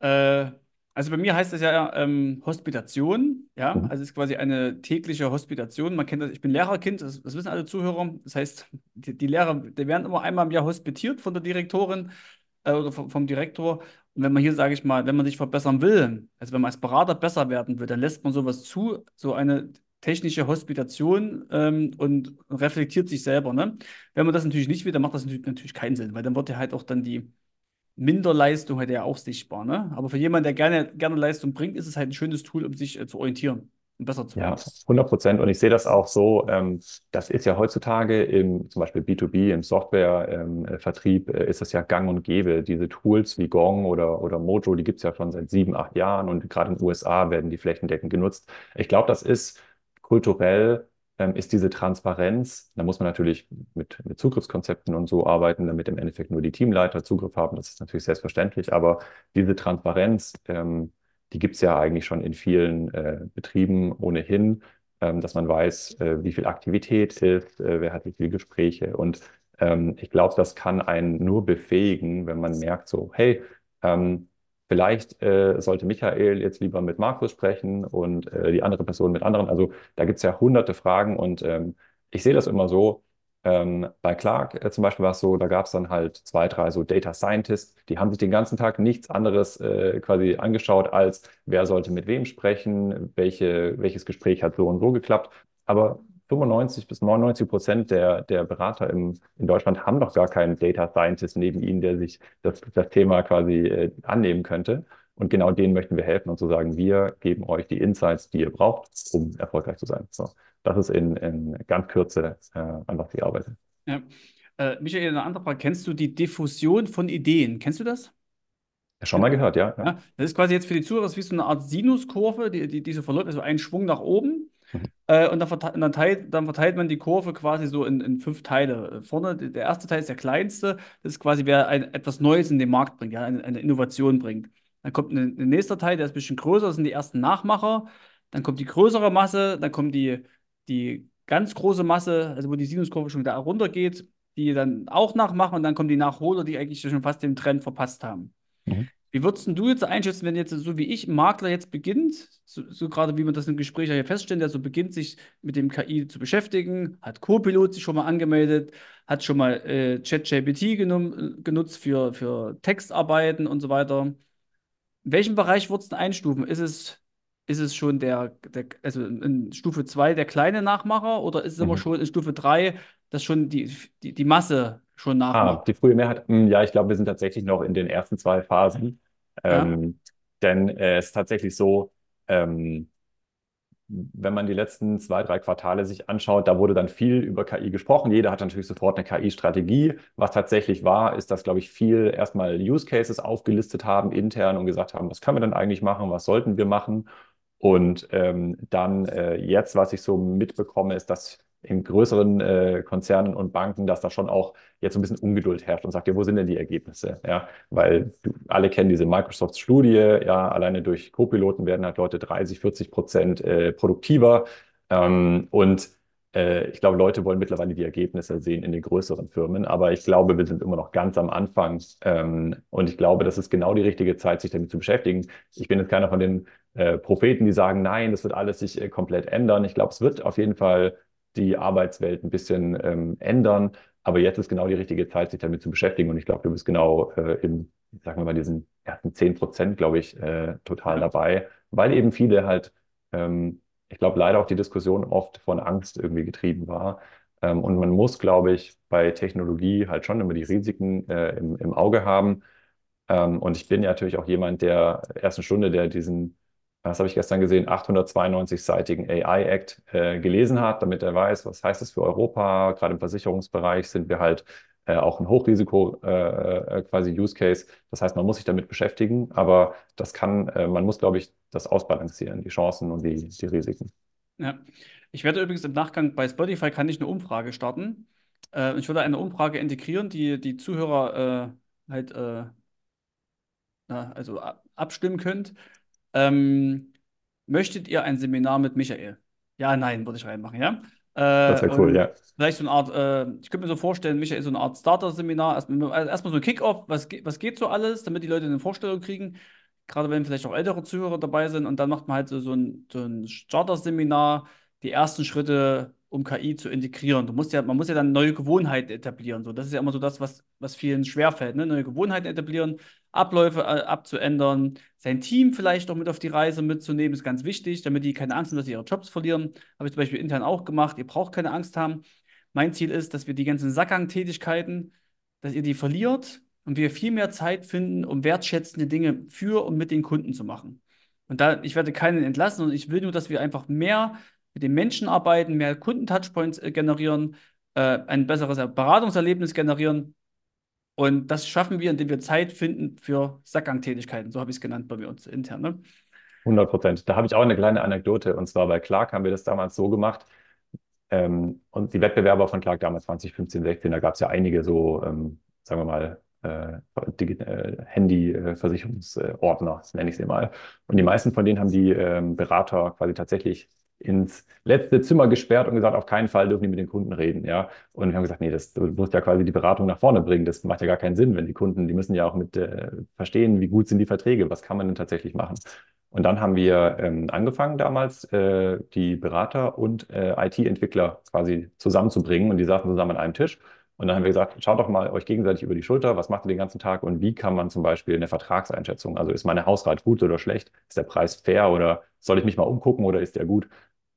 Äh, also bei mir heißt das ja ähm, Hospitation, ja, Mhm. also es ist quasi eine tägliche Hospitation. Man kennt das, ich bin Lehrerkind, das, das wissen alle Zuhörer. Das heißt, die, die Lehrer, die werden immer einmal im Jahr hospitiert von der Direktorin äh, oder vom, vom Direktor. Und wenn man hier, sage ich mal, wenn man sich verbessern will, also wenn man als Berater besser werden will, dann lässt man sowas zu, so eine technische Hospitation ähm, und reflektiert sich selber. Ne? Wenn man das natürlich nicht will, dann macht das natürlich, natürlich keinen Sinn, weil dann wird ja halt auch dann die Minderleistung halt ja auch sichtbar. Ne? Aber für jemanden, der gerne, gerne Leistung bringt, ist es halt ein schönes Tool, um sich äh, zu orientieren und besser zu Ja, werden. 100 Prozent. Und ich sehe das auch so, ähm, das ist ja heutzutage im zum Beispiel B2B, im Softwarevertrieb, äh, ist das ja gang und gäbe. Diese Tools wie Gong oder, oder Mojo, die gibt es ja schon seit sieben, acht Jahren und gerade in den USA werden die flächendeckend genutzt. Ich glaube, das ist kulturell, ähm, ist diese Transparenz, da muss man natürlich mit, mit Zugriffskonzepten und so arbeiten, damit im Endeffekt nur die Teamleiter Zugriff haben. Das ist natürlich selbstverständlich, aber diese Transparenz, ähm, die gibt es ja eigentlich schon in vielen äh, Betrieben ohnehin, ähm, dass man weiß, äh, wie viel Aktivität ist, äh, wer hat wie viele Gespräche. Und ähm, ich glaube, das kann einen nur befähigen, wenn man merkt, so, hey, ähm, vielleicht äh, sollte Michael jetzt lieber mit Markus sprechen und äh, die andere Person mit anderen. Also da gibt es ja hunderte Fragen und ähm, ich sehe das immer so. Ähm, bei Clark äh, zum Beispiel war es so, da gab es dann halt zwei, drei so Data Scientists, die haben sich den ganzen Tag nichts anderes äh, quasi angeschaut, als wer sollte mit wem sprechen, welche, welches Gespräch hat so und so geklappt. Aber 95 bis 99 Prozent der, der Berater im, in Deutschland haben doch gar keinen Data Scientist neben ihnen, der sich das, das Thema quasi äh, annehmen könnte. Und genau denen möchten wir helfen und zu sagen, wir geben euch die Insights, die ihr braucht, um erfolgreich zu sein. So, das ist in, in ganz Kürze äh, was ich arbeite. Ja. Äh, Michael, eine andere Frage. Kennst du die Diffusion von Ideen? Kennst du das? Schon mal gehört, ja? ja. Ja, das ist quasi jetzt für die Zuhörer wie so eine Art Sinuskurve, die, die, die so verläuft, also ein Schwung nach oben. Äh, und dann verteilt, dann, teilt, dann verteilt man die Kurve quasi so in, in fünf Teile. Vorne, der erste Teil ist der kleinste, das ist quasi, wer ein, etwas Neues in den Markt bringt, ja, eine, eine Innovation bringt. Dann kommt ein, ein nächster Teil, der ist ein bisschen größer, das sind die ersten Nachmacher. Dann kommt die größere Masse, dann kommt die, die ganz große Masse, also wo die Sinuskurve schon da runtergeht, die dann auch nachmachen und dann kommen die Nachholer, die eigentlich schon fast den Trend verpasst haben. Mhm. Wie würdest du jetzt einschätzen, wenn jetzt so wie ich, ein Makler jetzt beginnt, so, so gerade wie man das im Gespräch ja hier feststellen, der so beginnt, sich mit dem KI zu beschäftigen, hat Copilot sich schon mal angemeldet, hat schon mal äh, ChatGPT genutzt für, für Textarbeiten und so weiter. In welchem Bereich würdest du einstufen? Ist es, ist es schon der, der also in Stufe 2 der kleine Nachmacher oder ist es immer Mhm. schon in Stufe 3, dass schon die, die, die Masse schon Ah, nachmacht? die frühe Mehrheit, hm, ja, ich glaube, wir sind tatsächlich noch in den ersten zwei Phasen. Ja. Ähm, denn äh, es ist tatsächlich so, ähm, wenn man die letzten zwei, drei Quartale sich anschaut, da wurde dann viel über KI gesprochen. Jeder hat natürlich sofort eine KI-Strategie. Was tatsächlich war, ist, dass, glaube ich, viel erstmal Use Cases aufgelistet haben intern und gesagt haben, was können wir denn eigentlich machen, was sollten wir machen? Und ähm, dann äh, jetzt, was ich so mitbekomme, ist, dass in größeren äh, Konzernen und Banken, dass da schon auch jetzt ein bisschen Ungeduld herrscht und sagt, ja, wo sind denn die Ergebnisse? Ja, weil du, alle kennen diese Microsoft-Studie, ja, alleine durch Co-Piloten werden halt Leute 30, 40 Prozent äh, produktiver. Ähm, und äh, ich glaube, Leute wollen mittlerweile die Ergebnisse sehen in den größeren Firmen, aber ich glaube, wir sind immer noch ganz am Anfang. Ähm, und ich glaube, das ist genau die richtige Zeit, sich damit zu beschäftigen. Ich bin jetzt keiner von den äh, Propheten, die sagen, nein, das wird alles sich äh, komplett ändern. Ich glaube, es wird auf jeden Fall die Arbeitswelt ein bisschen ähm, ändern. Aber jetzt ist genau die richtige Zeit, sich damit zu beschäftigen. Und ich glaube, du bist genau äh, in, sagen wir mal, diesen ersten 10 Prozent, glaube ich, äh, total Ja. dabei, weil eben viele halt, ähm, ich glaube, leider auch die Diskussion oft von Angst irgendwie getrieben war. Ähm, und man muss, glaube ich, bei Technologie halt schon immer die Risiken äh, im, im Auge haben. Ähm, und ich bin ja natürlich auch jemand der ersten Stunde, der diesen was habe ich gestern gesehen, 892-seitigen AI-Act äh, gelesen hat, damit er weiß, was heißt es für Europa. Gerade im Versicherungsbereich sind wir halt äh, auch ein Hochrisiko äh, äh, quasi Use Case. Das heißt, man muss sich damit beschäftigen, aber das kann, äh, man muss, glaube ich, das ausbalancieren, die Chancen und die, die Risiken. Ja. Ich werde übrigens im Nachgang bei Spotify kann ich eine Umfrage starten. Äh, ich würde eine Umfrage integrieren, die die Zuhörer äh, halt äh, na, also abstimmen könnt. Ähm, möchtet ihr ein Seminar mit Michael? Ja, nein, würde ich reinmachen, ja. Das wäre cool, ja. Vielleicht so eine Art, äh, ich könnte mir so vorstellen, Michael, so eine Art Starter-Seminar. Erstmal, also erstmal so ein Kick-Off, was, was geht so alles, damit die Leute eine Vorstellung kriegen. Gerade wenn vielleicht auch ältere Zuhörer dabei sind. Und dann macht man halt so, so ein, so ein Starter-Seminar, die ersten Schritte, um KI zu integrieren. Du musst ja, man muss ja dann neue Gewohnheiten etablieren. So, das ist ja immer so das, was, was vielen schwerfällt, ne? Neue Gewohnheiten etablieren, Abläufe äh, abzuändern, sein Team vielleicht auch mit auf die Reise mitzunehmen, ist ganz wichtig, damit die keine Angst haben, dass sie ihre Jobs verlieren. Habe ich zum Beispiel intern auch gemacht. Ihr braucht keine Angst haben. Mein Ziel ist, dass wir die ganzen Sackgang-Tätigkeiten, dass ihr die verliert und wir viel mehr Zeit finden, um wertschätzende Dinge für und mit den Kunden zu machen. Und da, ich werde keinen entlassen und ich will nur, dass wir einfach mehr mit den Menschen arbeiten, mehr Kundentouchpoints äh, generieren, äh, ein besseres Beratungserlebnis generieren. Und das schaffen wir, indem wir Zeit finden für Sackgang-Tätigkeiten. So habe ich es genannt bei uns intern. Ne? 100 Prozent. Da habe ich auch eine kleine Anekdote. Und zwar bei Clark haben wir das damals so gemacht. Ähm, und die Wettbewerber von Clark damals 2015, 16, da gab es ja einige so, ähm, sagen wir mal, äh, äh, Handy-Versicherungsordner, nenne ich sie mal. Und die meisten von denen haben die ähm, Berater quasi tatsächlich ins letzte Zimmer gesperrt und gesagt, auf keinen Fall dürfen die mit den Kunden reden, ja. Und wir haben gesagt, nee, das du musst ja quasi die Beratung nach vorne bringen. Das macht ja gar keinen Sinn, wenn die Kunden, die müssen ja auch mit äh, verstehen, wie gut sind die Verträge, was kann man denn tatsächlich machen. Und dann haben wir ähm, angefangen damals, äh, die Berater und äh, IT-Entwickler quasi zusammenzubringen und die saßen zusammen an einem Tisch und dann haben wir gesagt, schaut doch mal euch gegenseitig über die Schulter, was macht ihr den ganzen Tag und wie kann man zum Beispiel eine Vertragseinschätzung, also ist meine Hausrat gut oder schlecht, ist der Preis fair oder soll ich mich mal umgucken oder ist der gut?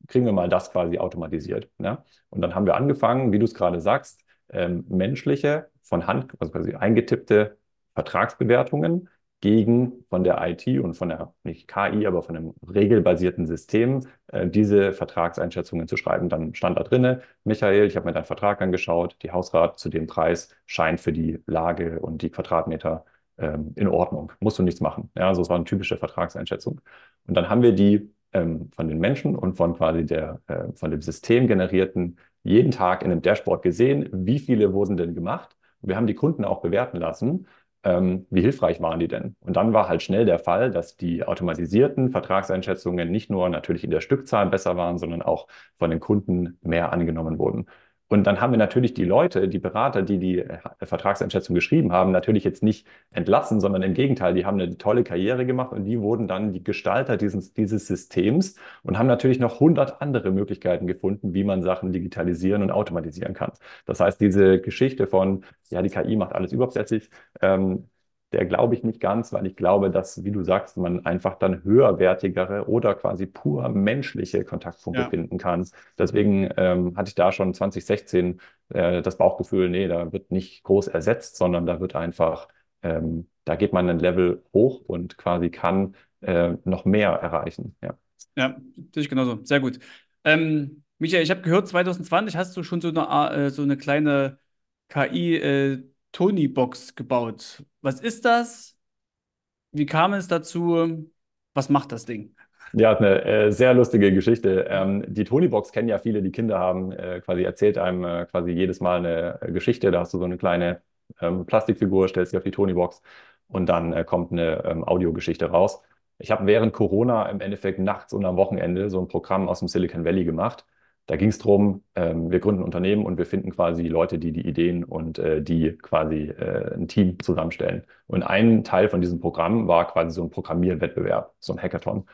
Kriegen wir mal das quasi automatisiert. Ja? Und dann haben wir angefangen, wie du es gerade sagst, ähm, menschliche, von Hand, also quasi eingetippte Vertragsbewertungen gegen von der IT und von der, nicht KI, aber von einem regelbasierten System äh, diese Vertragseinschätzungen zu schreiben. Dann stand da drinne, Michael, ich habe mir deinen Vertrag angeschaut, die Hausrat zu dem Preis scheint für die Lage und die Quadratmeter ähm, in Ordnung. Musst du nichts machen. Ja, also es war eine typische Vertragseinschätzung. Und dann haben wir die ähm, von den Menschen und von quasi der, äh, von dem System generierten jeden Tag in einem Dashboard gesehen, wie viele wurden denn gemacht. Wir haben die Kunden auch bewerten lassen ähm, wie hilfreich waren die denn? Und dann war halt schnell der Fall, dass die automatisierten Vertragseinschätzungen nicht nur natürlich in der Stückzahl besser waren, sondern auch von den Kunden mehr angenommen wurden. Und dann haben wir natürlich die Leute, die Berater, die die äh, Vertragseinschätzung geschrieben haben, natürlich jetzt nicht entlassen, sondern im Gegenteil, die haben eine tolle Karriere gemacht und die wurden dann die Gestalter dieses, dieses Systems und haben natürlich noch hundert andere Möglichkeiten gefunden, wie man Sachen digitalisieren und automatisieren kann. Das heißt, diese Geschichte von, ja, die KI macht alles überflüssig, ähm, der glaube ich nicht ganz, weil ich glaube, dass, wie du sagst, man einfach dann höherwertigere oder quasi pur menschliche Kontaktpunkte ja. finden kann. Deswegen ähm, hatte ich da schon 2016 äh, das Bauchgefühl, nee, da wird nicht groß ersetzt, sondern da wird einfach, ähm, da geht man ein Level hoch und quasi kann äh, noch mehr erreichen. Ja, ja natürlich genauso. Sehr gut. Ähm, Michael, ich habe gehört, 2020 hast du schon so eine, äh, so eine kleine KI- äh, gebaut. Was ist das? Wie kam es dazu? Was macht das Ding? Ja, eine äh, sehr lustige Geschichte. Ähm, die Tony-Box kennen ja viele, die Kinder haben. Äh, quasi erzählt einem äh, quasi jedes Mal eine äh, Geschichte. Da hast du so eine kleine ähm, Plastikfigur, stellst sie auf die Tony-Box und dann äh, kommt eine ähm, Audiogeschichte raus. Ich habe während Corona im Endeffekt nachts und am Wochenende so ein Programm aus dem Silicon Valley gemacht da ging es darum, ähm, wir gründen ein Unternehmen und wir finden quasi Leute, die die Ideen und äh, die quasi äh, ein Team zusammenstellen. Und ein Teil von diesem Programm war quasi so ein Programmierwettbewerb, so ein Hackathon.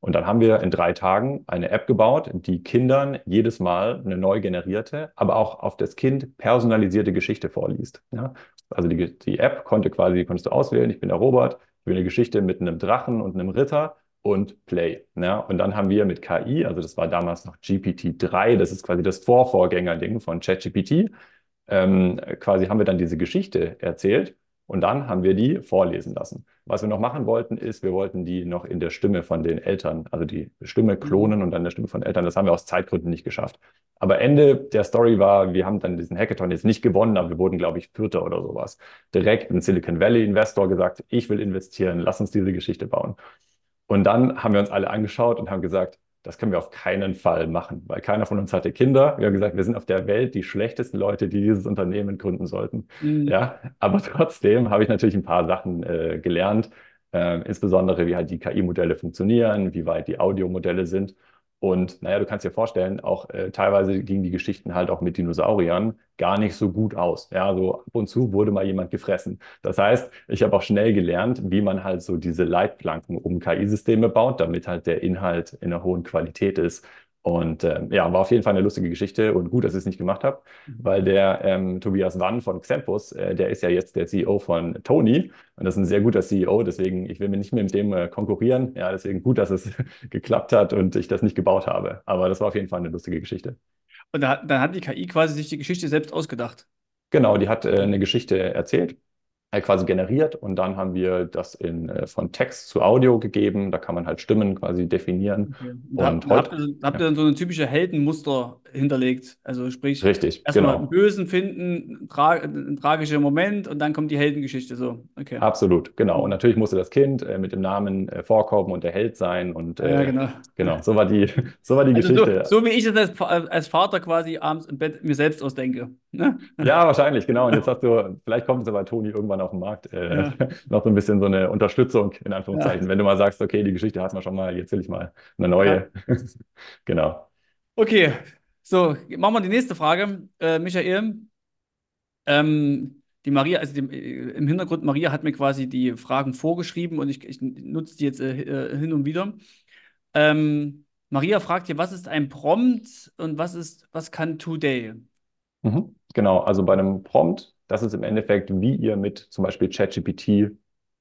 Und dann haben wir in drei Tagen eine App gebaut, die Kindern jedes Mal eine neu generierte, aber auch auf das Kind personalisierte Geschichte vorliest. Ja? Also die, die App konnte quasi, konntest du auswählen, ich bin der Robert, ich will eine Geschichte mit einem Drachen und einem Ritter und Play. Ja? Und dann haben wir mit KI, also das war damals noch GPT-3, das ist quasi das Vorvorgängerding von ChatGPT, ähm, quasi haben wir dann diese Geschichte erzählt Und dann haben wir die vorlesen lassen. Was wir noch machen wollten, ist, wir wollten die noch in der Stimme von den Eltern, also die Stimme klonen und dann der Stimme von Eltern. Das haben wir aus Zeitgründen nicht geschafft. Aber Ende der Story war, wir haben dann diesen Hackathon jetzt nicht gewonnen, aber wir wurden, glaube ich, Vierter oder sowas. Direkt ein Silicon Valley Investor gesagt, ich will investieren, lass uns diese Geschichte bauen. Und dann haben wir uns alle angeschaut und haben gesagt, das können wir auf keinen Fall machen, weil keiner von uns hatte Kinder. Wir haben gesagt, wir sind auf der Welt die schlechtesten Leute, die dieses Unternehmen gründen sollten. Mhm. Ja, aber trotzdem habe ich natürlich ein paar Sachen äh, gelernt, äh, insbesondere wie halt die KI-Modelle funktionieren, wie weit die Audiomodelle sind. Und naja, du kannst dir vorstellen, auch äh, teilweise gingen die Geschichten halt auch mit Dinosauriern gar nicht so gut aus. Ja, so ab und zu wurde mal jemand gefressen. Das heißt, ich habe auch schnell gelernt, wie man halt so diese Leitplanken um KI-Systeme baut, damit halt der Inhalt in einer hohen Qualität ist und ähm, ja, war auf jeden Fall eine lustige Geschichte und gut, dass ich es nicht gemacht habe, mhm. weil der ähm, Tobias Wann von Xempus, äh, der ist ja jetzt der CEO von Tony und das ist ein sehr guter CEO, deswegen, ich will mir nicht mehr mit dem äh, konkurrieren. Ja, deswegen gut, dass es geklappt hat und ich das nicht gebaut habe. Aber das war auf jeden Fall eine lustige Geschichte. Und da, dann hat die KI quasi sich die Geschichte selbst ausgedacht. Genau, die hat äh, eine Geschichte erzählt äh, quasi generiert und dann haben wir das in, äh, von Text zu Audio gegeben. Da kann man halt Stimmen quasi definieren. Okay. Und, und habt, ihr, habt ihr dann so ein typische Heldenmuster hinterlegt? Also sprich, Richtig, erstmal genau. einen Bösen finden, tra ein tragischer Moment und dann kommt die Heldengeschichte so. Okay. Absolut, genau. Und natürlich musste das Kind äh, mit dem Namen äh, vorkommen und der Held sein. Und äh, ja, genau. genau, so war die, so war die also Geschichte. So, so, wie ich es als, als, Vater quasi abends im Bett mir selbst ausdenke. Ne? Ja, wahrscheinlich, genau. Und jetzt hast du, vielleicht kommt es aber Toni irgendwann auf den Markt äh, ja. noch so ein bisschen so eine Unterstützung, in Anführungszeichen. Ja. Wenn du mal sagst, okay, die Geschichte hatten wir schon mal, jetzt will ich mal eine neue. Ja. genau. Okay, so, machen wir die nächste Frage. Äh, Michael, ähm, die Maria, also die, äh, im Hintergrund, Maria hat mir quasi die Fragen vorgeschrieben und ich, ich nutze die jetzt äh, äh, hin und wieder. Ähm, Maria fragt hier, was ist ein Prompt und was ist, was kann Today? Mhm, genau, also bei einem Prompt das ist im Endeffekt, wie ihr mit zum Beispiel ChatGPT,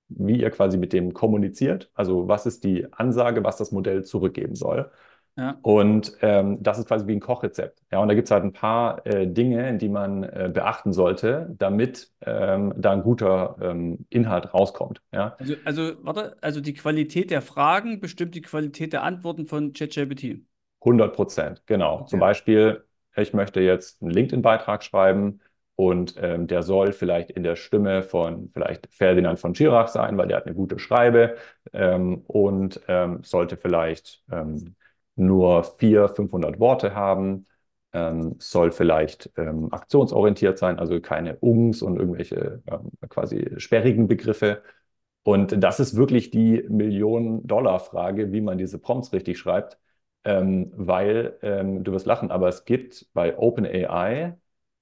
wie ihr quasi mit dem kommuniziert. Also was ist die Ansage, was das Modell zurückgeben soll. Ja. Und ähm, das ist quasi wie ein Kochrezept. Ja, und da gibt es halt ein paar äh, Dinge, die man äh, beachten sollte, damit ähm, da ein guter ähm, Inhalt rauskommt. Ja? Also, also, warte, also die Qualität der Fragen bestimmt die Qualität der Antworten von ChatGPT. 100 Prozent, genau. Okay. Zum Beispiel, ich möchte jetzt einen LinkedIn-Beitrag schreiben und ähm, der soll vielleicht in der Stimme von vielleicht Ferdinand von Schirach sein, weil der hat eine gute Schreibe ähm, und ähm, sollte vielleicht ähm, nur 400, 500 Worte haben, ähm, soll vielleicht ähm, aktionsorientiert sein, also keine Ungs und irgendwelche quasi sperrigen Begriffe. Und das ist wirklich die Millionen-Dollar-Frage, wie man diese Prompts richtig schreibt, weil du wirst lachen, aber es gibt bei OpenAI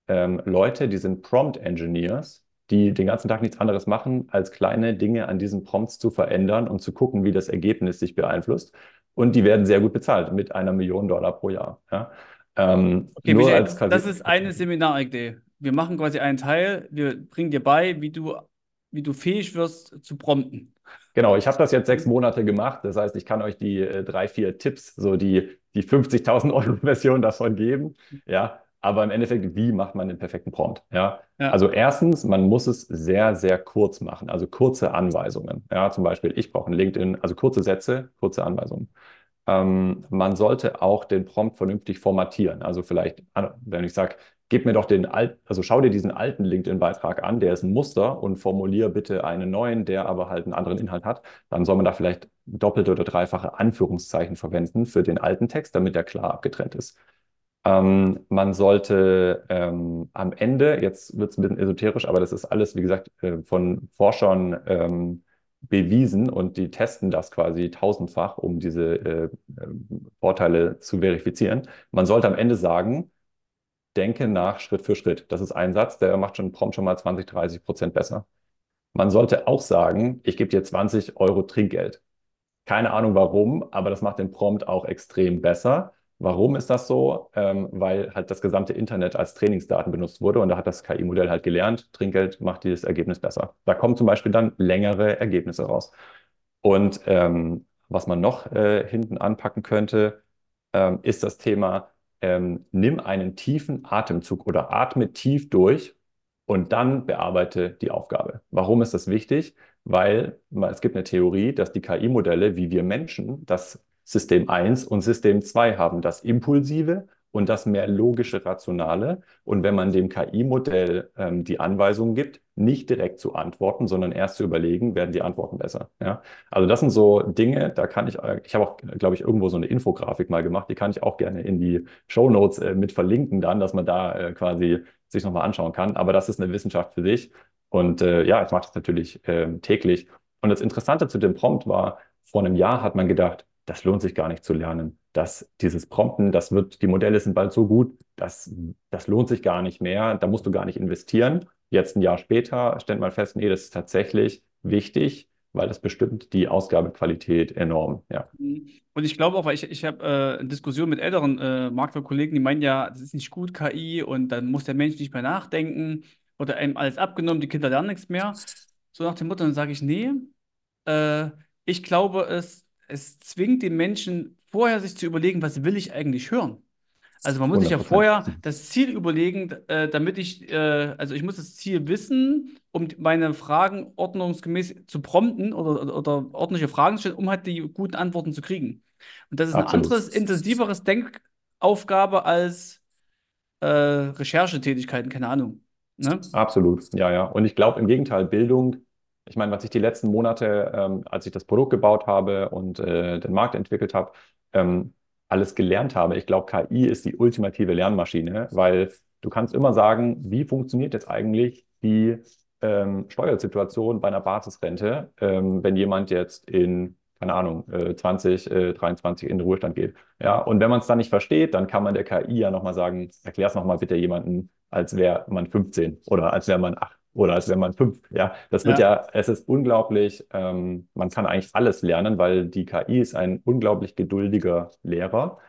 ähm, Leute, die sind Prompt Engineers, die den ganzen Tag nichts anderes machen, als kleine Dinge an diesen Prompts zu verändern und zu gucken, wie das Ergebnis sich beeinflusst. Und die werden sehr gut bezahlt mit einer Million Dollar pro Jahr. Ja? Ähm, okay, Michael, das ist eine Seminaridee. Wir machen quasi einen Teil, wir bringen dir bei, wie du, wie du fähig wirst zu prompten. Genau, ich habe das jetzt sechs Monate gemacht. Das heißt, ich kann euch die äh, drei, vier Tipps, so die, die 50.000 Euro Version davon geben. Ja, aber im Endeffekt, wie macht man den perfekten Prompt? Ja? ja? Also erstens, man muss es sehr, sehr kurz machen, also kurze Anweisungen. Ja, zum Beispiel, ich brauche ein LinkedIn, also kurze Sätze, kurze Anweisungen. Ähm, man sollte auch den Prompt vernünftig formatieren. Also vielleicht, wenn ich sage, gib mir doch den alten, also schau dir diesen alten LinkedIn-Beitrag an, der ist ein Muster und formulier bitte einen neuen, der aber halt einen anderen Inhalt hat. Dann soll man da vielleicht doppelte oder dreifache Anführungszeichen verwenden für den alten Text, damit der klar abgetrennt ist. Ähm, man sollte ähm, am Ende, jetzt wird es ein bisschen esoterisch, aber das ist alles, wie gesagt, äh, von Forschern ähm, bewiesen und die testen das quasi tausendfach, um diese äh, äh, Vorteile zu verifizieren. Man sollte am Ende sagen, denke nach Schritt für Schritt. Das ist ein Satz, der macht schon Prompt schon mal 20, 30 Prozent besser. Man sollte auch sagen, ich gebe dir 20 Euro Trinkgeld. Keine Ahnung warum, aber das macht den Prompt auch extrem besser. Warum ist das so? Ähm, weil halt das gesamte Internet als Trainingsdaten benutzt wurde und da hat das KI-Modell halt gelernt, Trinkgeld macht dieses Ergebnis besser. Da kommen zum Beispiel dann längere Ergebnisse raus. Und ähm, was man noch äh, hinten anpacken könnte, ähm, ist das Thema, ähm, nimm einen tiefen Atemzug oder atme tief durch und dann bearbeite die Aufgabe. Warum ist das wichtig? Weil es gibt eine Theorie, dass die KI-Modelle, wie wir Menschen, das System 1 und System 2 haben, das Impulsive und das mehr logische, rationale. Und wenn man dem KI-Modell ähm, die Anweisungen gibt, nicht direkt zu antworten, sondern erst zu überlegen, werden die Antworten besser. Ja? Also das sind so Dinge, da kann ich, ich habe auch, glaube ich, irgendwo so eine Infografik mal gemacht, die kann ich auch gerne in die Show Notes äh, mit verlinken dann, dass man da äh, quasi sich nochmal anschauen kann. Aber das ist eine Wissenschaft für sich. Und äh, ja, ich mache das natürlich ähm, täglich. Und das Interessante zu dem Prompt war, vor einem Jahr hat man gedacht, das lohnt sich gar nicht zu lernen. Dass dieses Prompten, das wird, die Modelle sind bald so gut, das, das lohnt sich gar nicht mehr, da musst du gar nicht investieren. Jetzt ein Jahr später stellt man fest, nee, das ist tatsächlich wichtig, weil das bestimmt die Ausgabequalität enorm. Ja. Mhm. Und ich glaube auch, weil ich, ich habe äh, eine Diskussion mit älteren äh, Maklerkollegen, die meinen ja, das ist nicht gut, KI, und dann muss der Mensch nicht mehr nachdenken oder einem alles abgenommen, die Kinder lernen nichts mehr. So nach dem Motto, dann sage ich, nee, äh, ich glaube, es es zwingt den Menschen vorher sich zu überlegen, was will ich eigentlich hören. Also man muss sich ja vorher das Ziel überlegen, äh, damit ich, äh, also ich muss das Ziel wissen, um meine Fragen ordnungsgemäß zu prompten oder, oder, oder ordentliche Fragen zu stellen, um halt die guten Antworten zu kriegen. Und das ist Absolut. eine anderes, intensiveres Denkaufgabe als äh, Recherchetätigkeiten, keine Ahnung. Ne? Absolut, ja, ja. Und ich glaube im Gegenteil, Bildung ich meine, was ich die letzten Monate, ähm, als ich das Produkt gebaut habe und äh, den Markt entwickelt habe, ähm, alles gelernt habe. Ich glaube, KI ist die ultimative Lernmaschine, weil du kannst immer sagen, wie funktioniert jetzt eigentlich die ähm, Steuersituation bei einer Basisrente, ähm, wenn jemand jetzt in keine Ahnung, 20, äh, 23 äh, in den Ruhestand geht. Ja, und wenn man es dann nicht versteht, dann kann man der KI ja nochmal sagen, erklär es nochmal bitte jemanden, als wäre man 15 oder als wäre man 8 oder als wäre man fünf. Ja, das wird ja, ja es ist unglaublich, ähm, man kann eigentlich alles lernen, weil die KI ist ein unglaublich geduldiger Lehrer.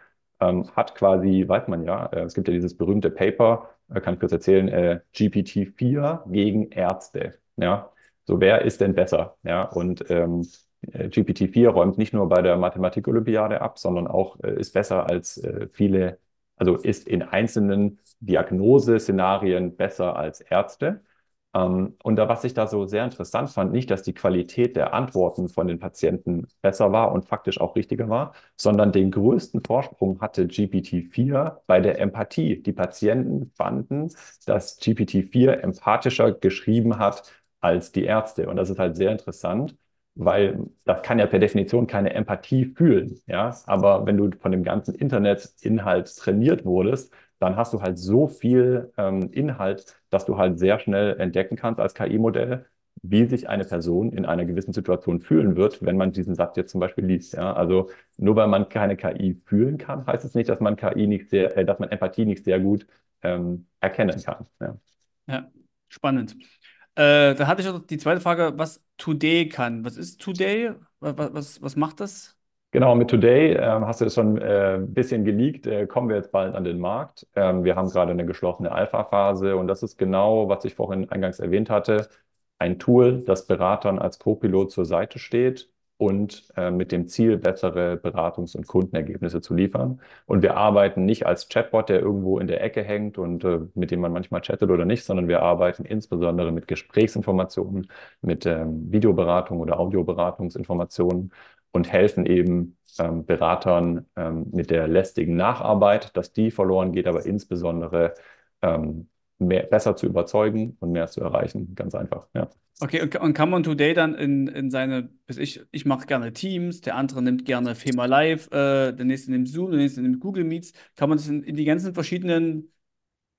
Ähm, hat quasi, weiß man ja, äh, es gibt ja dieses berühmte Paper, äh, kann ich kurz erzählen, äh, GPT-4 gegen Ärzte. Ja, so wer ist denn besser? Ja, und ähm, äh, GPT-4 räumt nicht nur bei der Mathematik-Olympiade ab, sondern auch äh, ist besser als äh, viele, also ist in einzelnen Diagnoseszenarien besser als Ärzte. Ähm, und da, was ich da so sehr interessant fand, nicht, dass die Qualität der Antworten von den Patienten besser war und faktisch auch richtiger war, sondern den größten Vorsprung hatte GPT-4 bei der Empathie. Die Patienten fanden, dass GPT-4 empathischer geschrieben hat als die Ärzte. Und das ist halt sehr interessant, weil das kann ja per Definition keine Empathie fühlen. Ja? Aber wenn du von dem ganzen Internetinhalt trainiert wurdest, dann hast du halt so viel ähm, Inhalt, dass du halt sehr schnell entdecken kannst als KI-Modell, wie sich eine Person in einer gewissen Situation fühlen wird, wenn man diesen Satz jetzt zum Beispiel liest. Ja? Also nur weil man keine KI fühlen kann, heißt es nicht, dass man KI nicht sehr, äh, dass man Empathie nicht sehr gut ähm, erkennen kann. Ja, ja spannend. Äh, da hatte ich auch die zweite Frage, was Today kann. Was ist Today? Was, was, was macht das? Genau, mit Today ähm, hast du das schon äh, bisschen geleakt, äh, kommen wir jetzt bald an den Markt. Ähm, wir haben gerade eine geschlossene Alpha-Phase und das ist genau, was ich vorhin eingangs erwähnt hatte, ein Tool, das Beratern als Co-Pilot zur Seite steht und äh, mit dem Ziel, bessere Beratungs- und Kundenergebnisse zu liefern. Und wir arbeiten nicht als Chatbot, der irgendwo in der Ecke hängt und äh, mit dem man manchmal chattet oder nicht, sondern wir arbeiten insbesondere mit Gesprächsinformationen, mit ähm, Videoberatung oder Audioberatungsinformationen und helfen eben ähm, Beratern ähm, mit der lästigen Nacharbeit, dass die verloren geht, aber insbesondere ähm, mehr, besser zu überzeugen und mehr zu erreichen. Ganz einfach, ja. Okay, und kann man Today dann in, in seine, ich, ich mache gerne Teams, der andere nimmt gerne FEMA Live, äh, der nächste nimmt Zoom, der nächste nimmt Google Meets. Kann man das in, in die ganzen verschiedenen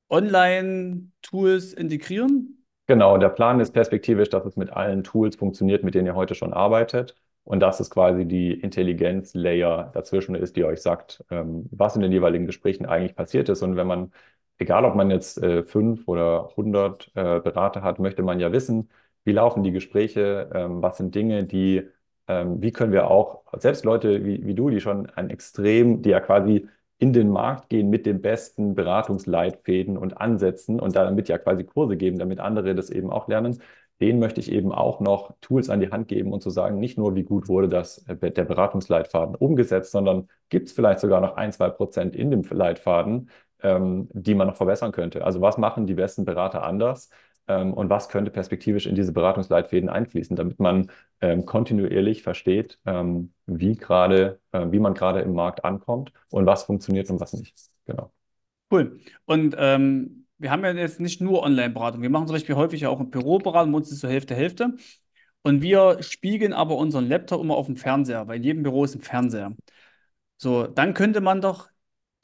Online-Tools integrieren? Genau, der Plan ist perspektivisch, dass es mit allen Tools funktioniert, mit denen ihr heute schon arbeitet. Und das ist quasi die Intelligenz-Layer dazwischen ist, die euch sagt, ähm, was in den jeweiligen Gesprächen eigentlich passiert ist. Und wenn man, egal ob man jetzt äh, fünf oder hundert äh, Berater hat, möchte man ja wissen, wie laufen die Gespräche, ähm, was sind Dinge, die, ähm, wie können wir auch, selbst Leute wie, wie du, die schon ein extrem, die ja quasi in den Markt gehen mit den besten Beratungsleitfäden und Ansätzen und damit ja quasi Kurse geben, damit andere das eben auch lernen, denen möchte ich eben auch noch Tools an die Hand geben und zu sagen, nicht nur, wie gut wurde das, äh, der Beratungsleitfaden umgesetzt, sondern gibt es vielleicht sogar noch ein, zwei Prozent in dem Leitfaden, ähm, die man noch verbessern könnte. Also was machen die besten Berater anders? ähm, und was könnte perspektivisch in diese Beratungsleitfäden einfließen, damit man ähm, kontinuierlich versteht, ähm, wie gerade, äh, wie man gerade im Markt ankommt und was funktioniert und was nicht. Genau. Cool. Und ähm, wir haben ja jetzt nicht nur Online-Beratung. Wir machen zum Beispiel häufig auch ein Büroberatung, bei uns ist es so Hälfte, Hälfte. Und wir spiegeln aber unseren Laptop immer auf dem Fernseher, weil in jedem Büro ist ein Fernseher. So, dann könnte man doch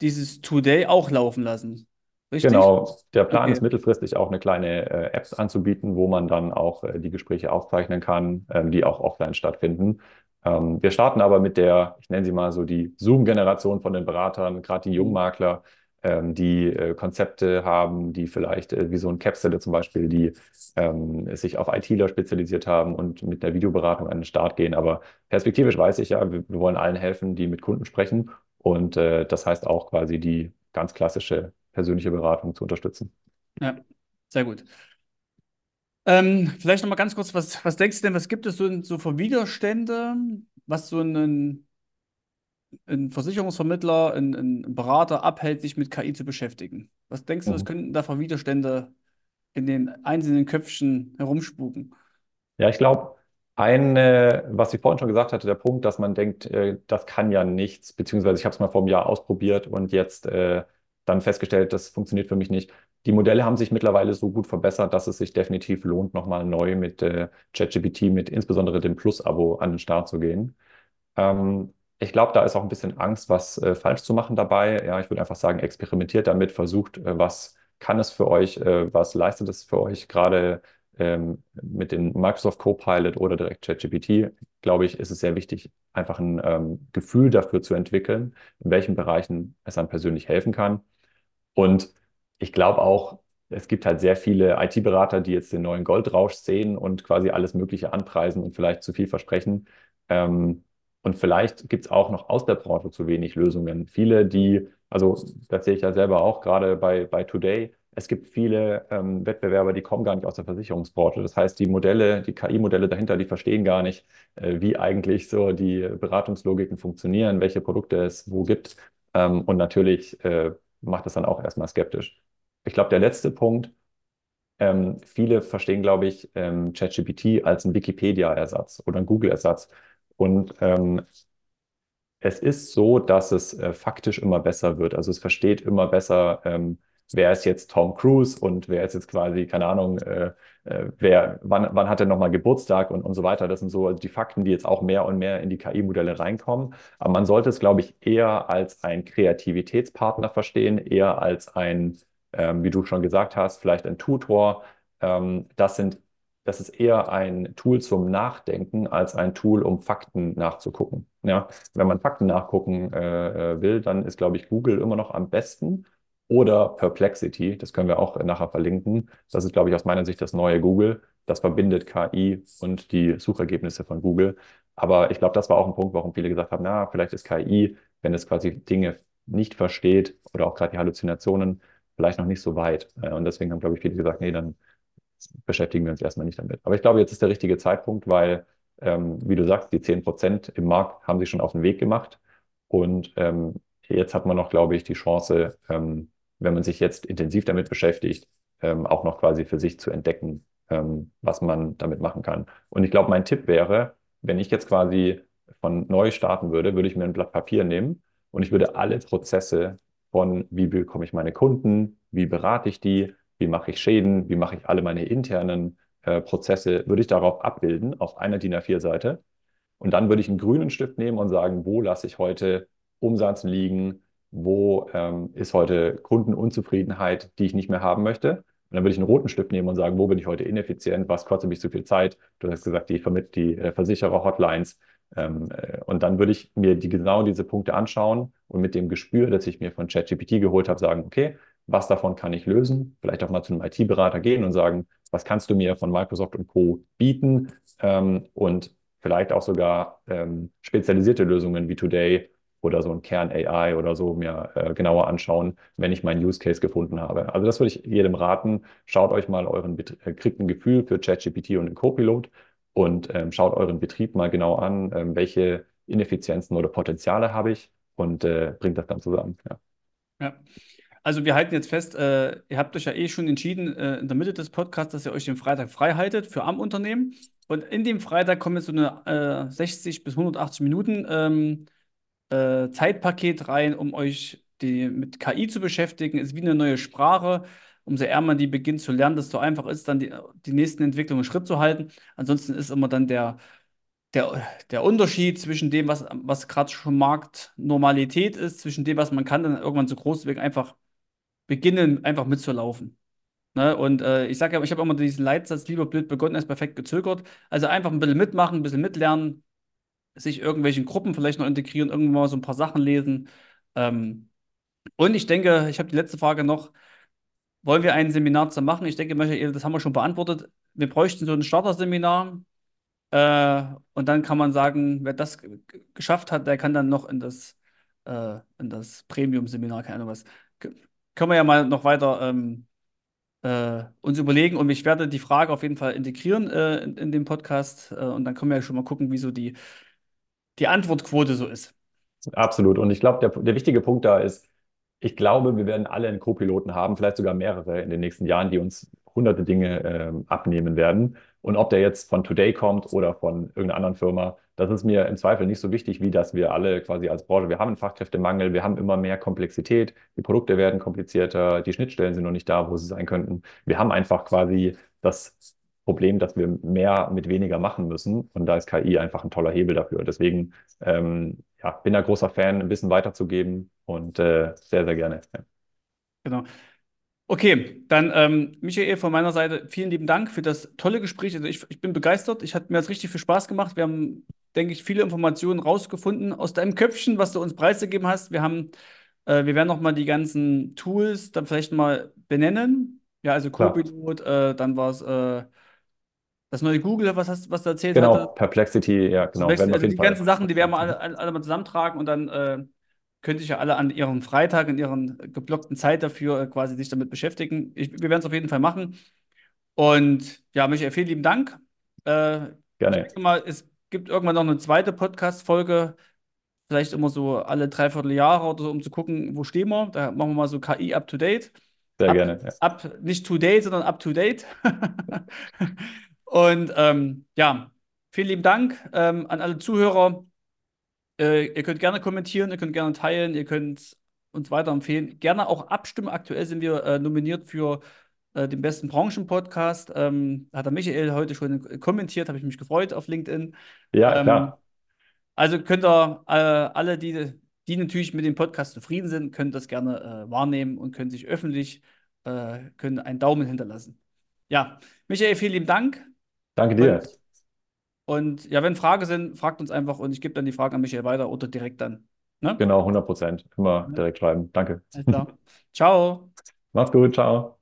dieses Today auch laufen lassen. Richtig? Genau, der Plan Okay. ist mittelfristig auch eine kleine äh, Apps anzubieten, wo man dann auch äh, die Gespräche aufzeichnen kann, ähm, die auch offline stattfinden. Ähm, wir starten aber mit der, ich nenne sie mal so die Zoom-Generation von den Beratern, gerade die Jungmakler, ähm, die äh, Konzepte haben, die vielleicht äh, wie so ein Capstelle zum Beispiel, die ähm, sich auf ITler spezialisiert haben und mit der Videoberatung an den Start gehen. Aber perspektivisch weiß ich ja, wir, wir wollen allen helfen, die mit Kunden sprechen. Und äh, das heißt auch quasi die ganz klassische persönliche Beratung zu unterstützen. Ja, sehr gut. Ähm, vielleicht noch mal ganz kurz, was, was denkst du denn, was gibt es so, so für Widerstände, was so einen, ein Versicherungsvermittler, ein, ein Berater abhält, sich mit KI zu beschäftigen? Was denkst du, was Mhm. könnten da für Widerstände in den einzelnen Köpfchen herumspuken? Ja, ich glaube, ein, äh, was ich vorhin schon gesagt hatte, der Punkt, dass man denkt, äh, das kann ja nichts, beziehungsweise ich habe es mal vor einem Jahr ausprobiert und jetzt äh, dann festgestellt, das funktioniert für mich nicht. Die Modelle haben sich mittlerweile so gut verbessert, dass es sich definitiv lohnt, nochmal neu mit äh, ChatGPT, mit insbesondere dem Plus-Abo an den Start zu gehen. Ähm, ich glaube, da ist auch ein bisschen Angst, was äh, falsch zu machen dabei. Ja, ich würde einfach sagen, experimentiert damit, versucht, äh, was kann es für euch, äh, was leistet es für euch gerade ähm, mit dem Microsoft Copilot oder direkt ChatGPT. Glaube ich, ist es sehr wichtig, einfach ein ähm, Gefühl dafür zu entwickeln, in welchen Bereichen es einem persönlich helfen kann. Und ich glaube auch, es gibt halt sehr viele IT-Berater, die jetzt den neuen Goldrausch sehen und quasi alles Mögliche anpreisen und vielleicht zu viel versprechen. Ähm, und vielleicht gibt es auch noch aus der Branche zu wenig Lösungen. Viele, die, also das sehe ich ja selber auch gerade bei, bei Today, es gibt viele ähm, Wettbewerber, die kommen gar nicht aus der Versicherungsbranche. Das heißt, die Modelle, die KI-Modelle dahinter, die verstehen gar nicht, äh, wie eigentlich so die Beratungslogiken funktionieren, welche Produkte es wo gibt. Ähm, und natürlich äh, macht es dann auch erstmal skeptisch. Ich glaube, der letzte Punkt, ähm, viele verstehen, glaube ich, ähm, ChatGPT als einen Wikipedia-Ersatz oder einen Google-Ersatz. Und ähm, es ist so, dass es äh, faktisch immer besser wird. Also es versteht immer besser, ähm, wer ist jetzt Tom Cruise und wer ist jetzt quasi, keine Ahnung, äh, äh, wer, wann, wann hat er nochmal Geburtstag und, und so weiter. Das sind so die Fakten, die jetzt auch mehr und mehr in die KI-Modelle reinkommen. Aber man sollte es, glaube ich, eher als ein Kreativitätspartner verstehen, eher als ein, ähm, wie du schon gesagt hast, vielleicht ein Tutor. Ähm, das sind das ist eher ein Tool zum Nachdenken als ein Tool, um Fakten nachzugucken. Ja, wenn man Fakten nachgucken äh, äh, will, dann ist, glaube ich, Google immer noch am besten oder Perplexity. Das können wir auch nachher verlinken. Das ist, glaube ich, aus meiner Sicht das neue Google. Das verbindet KI und die Suchergebnisse von Google. Aber ich glaube, das war auch ein Punkt, warum viele gesagt haben, na, vielleicht ist KI, wenn es quasi Dinge nicht versteht oder auch gerade die Halluzinationen, vielleicht noch nicht so weit. Äh, Und deswegen haben, glaube ich, viele gesagt, nee, dann beschäftigen wir uns erstmal nicht damit. Aber ich glaube, jetzt ist der richtige Zeitpunkt, weil, ähm, wie du sagst, die 10 Prozent im Markt haben sich schon auf den Weg gemacht. Und ähm, jetzt hat man noch, glaube ich, die Chance, ähm, wenn man sich jetzt intensiv damit beschäftigt, ähm, auch noch quasi für sich zu entdecken, ähm, was man damit machen kann. Und ich glaube, mein Tipp wäre, wenn ich jetzt quasi von neu starten würde, würde ich mir ein Blatt Papier nehmen und ich würde alle Prozesse von, wie bekomme ich meine Kunden, wie berate ich die, wie mache ich Schäden, wie mache ich alle meine internen äh, Prozesse, würde ich darauf abbilden, auf einer DIN A4-Seite. Und dann würde ich einen grünen Stift nehmen und sagen, wo lasse ich heute Umsatz liegen, wo ähm, ist heute Kundenunzufriedenheit, die ich nicht mehr haben möchte. Und dann würde ich einen roten Stift nehmen und sagen, wo bin ich heute ineffizient, was kostet mich zu viel Zeit. Du hast gesagt, die, die äh, Versicherer-Hotlines. Ähm, äh, und dann würde ich mir die, genau diese Punkte anschauen und mit dem Gespür, das ich mir von ChatGPT geholt habe, sagen, okay, was davon kann ich lösen? Vielleicht auch mal zu einem IT-Berater gehen und sagen, was kannst du mir von Microsoft und Co. bieten? Ähm, und vielleicht auch sogar ähm, spezialisierte Lösungen wie Today oder so ein Kern AI oder so mir äh, genauer anschauen, wenn ich meinen Use Case gefunden habe. Also das würde ich jedem raten. Schaut euch mal euren, äh, kriegt ein Gefühl für ChatGPT und den Copilot und ähm, schaut euren Betrieb mal genau an, ähm, welche Ineffizienzen oder Potenziale habe ich und äh, bringt das dann zusammen. Ja. Ja. Also wir halten jetzt fest, äh, ihr habt euch ja eh schon entschieden äh, in der Mitte des Podcasts, dass ihr euch den Freitag frei haltet für am Unternehmen. Und in dem Freitag kommen jetzt so eine äh, 60 bis 180 Minuten ähm, äh, Zeitpaket rein, um euch die, mit KI zu beschäftigen. Ist wie eine neue Sprache. Umso eher man die beginnt zu lernen, desto einfacher ist dann die, die nächsten Entwicklungen Schritt zu halten. Ansonsten ist immer dann der, der, der Unterschied zwischen dem, was, was gerade schon Marktnormalität ist, zwischen dem, was man kann, dann irgendwann so groß, deswegen einfach beginnen, einfach mitzulaufen. Ne? Und äh, ich sage ja, ich habe immer diesen Leitsatz, lieber blöd begonnen als perfekt gezögert. Also einfach ein bisschen mitmachen, ein bisschen mitlernen, sich irgendwelchen Gruppen vielleicht noch integrieren, irgendwann mal so ein paar Sachen lesen. Ähm, und ich denke, ich habe die letzte Frage noch. Wollen wir ein Seminar zu machen? Ich denke, Michael, das haben wir schon beantwortet. Wir bräuchten so ein Starterseminar. Äh, und dann kann man sagen, wer das geschafft hat, der kann dann noch in das, äh, das Premium-Seminar, keine Ahnung was. Können wir ja mal noch weiter ähm, äh, uns überlegen. Und ich werde die Frage auf jeden Fall integrieren äh, in, in den Podcast. Äh, und dann können wir ja schon mal gucken, wie so die, die Antwortquote so ist. Absolut. Und ich glaube, der, der wichtige Punkt da ist, ich glaube, wir werden alle einen Co-Piloten haben, vielleicht sogar mehrere in den nächsten Jahren, die uns hunderte Dinge äh, abnehmen werden. Und ob der jetzt von Today kommt oder von irgendeiner anderen Firma, das ist mir im Zweifel nicht so wichtig, wie dass wir alle quasi als Branche, wir haben einen Fachkräftemangel, wir haben immer mehr Komplexität, die Produkte werden komplizierter, die Schnittstellen sind noch nicht da, wo sie sein könnten. Wir haben einfach quasi das Problem, dass wir mehr mit weniger machen müssen. Und da ist KI einfach ein toller Hebel dafür. Deswegen ähm, ja, bin da großer Fan, Wissen weiterzugeben und äh, sehr, sehr gerne. Ja. Genau. Okay, dann ähm, Michael von meiner Seite, vielen lieben Dank für das tolle Gespräch. Also ich, ich bin begeistert. Ich hat mir jetzt richtig viel Spaß gemacht. Wir haben, denke ich, viele Informationen rausgefunden aus deinem Köpfchen, was du uns preisgegeben hast. Wir haben, äh, wir werden noch mal die ganzen Tools dann vielleicht mal benennen. Ja, also Copilot, äh, dann war es äh, das neue Google, was, hast, was du erzählt Genau, hattest. Perplexity, ja, genau. Also, wir auf die Fall- ganzen Sachen, die werden wir alle, alle, alle mal zusammentragen und dann äh, könnt ihr ja alle an ihrem Freitag, in ihren geblockten Zeit dafür äh, quasi sich damit beschäftigen. Ich, wir werden es auf jeden Fall machen. Und ja, Michael, vielen lieben Dank. Äh, ich Gerne. denke mal, es gibt irgendwann noch eine zweite Podcast-Folge, vielleicht immer so alle dreiviertel Jahre oder so, um zu gucken, wo stehen wir. Da machen wir mal so KI up to date. Sehr Ab- gerne. Ja. Up, nicht to date, sondern up to date. Und ähm, ja, vielen lieben Dank ähm, an alle Zuhörer. Äh, ihr könnt gerne kommentieren, ihr könnt gerne teilen, ihr könnt uns weiterempfehlen. Gerne auch abstimmen. Aktuell sind wir äh, nominiert für äh, den besten Branchenpodcast. Ähm, hat der Michael heute schon kommentiert, habe ich mich gefreut auf LinkedIn. Ja, Ähm, klar. Also könnt ihr äh, alle, die, die natürlich mit dem Podcast zufrieden sind, können das gerne äh, wahrnehmen und können sich öffentlich äh, können einen Daumen hinterlassen. Ja, Michael, vielen lieben Dank. Danke dir. Und, und ja, wenn Fragen sind, fragt uns einfach und ich gebe dann die Fragen an Michael weiter oder direkt dann. Ne? Genau, 100 Prozent. Immer direkt schreiben. Danke. Ciao. Mach's gut. Ciao.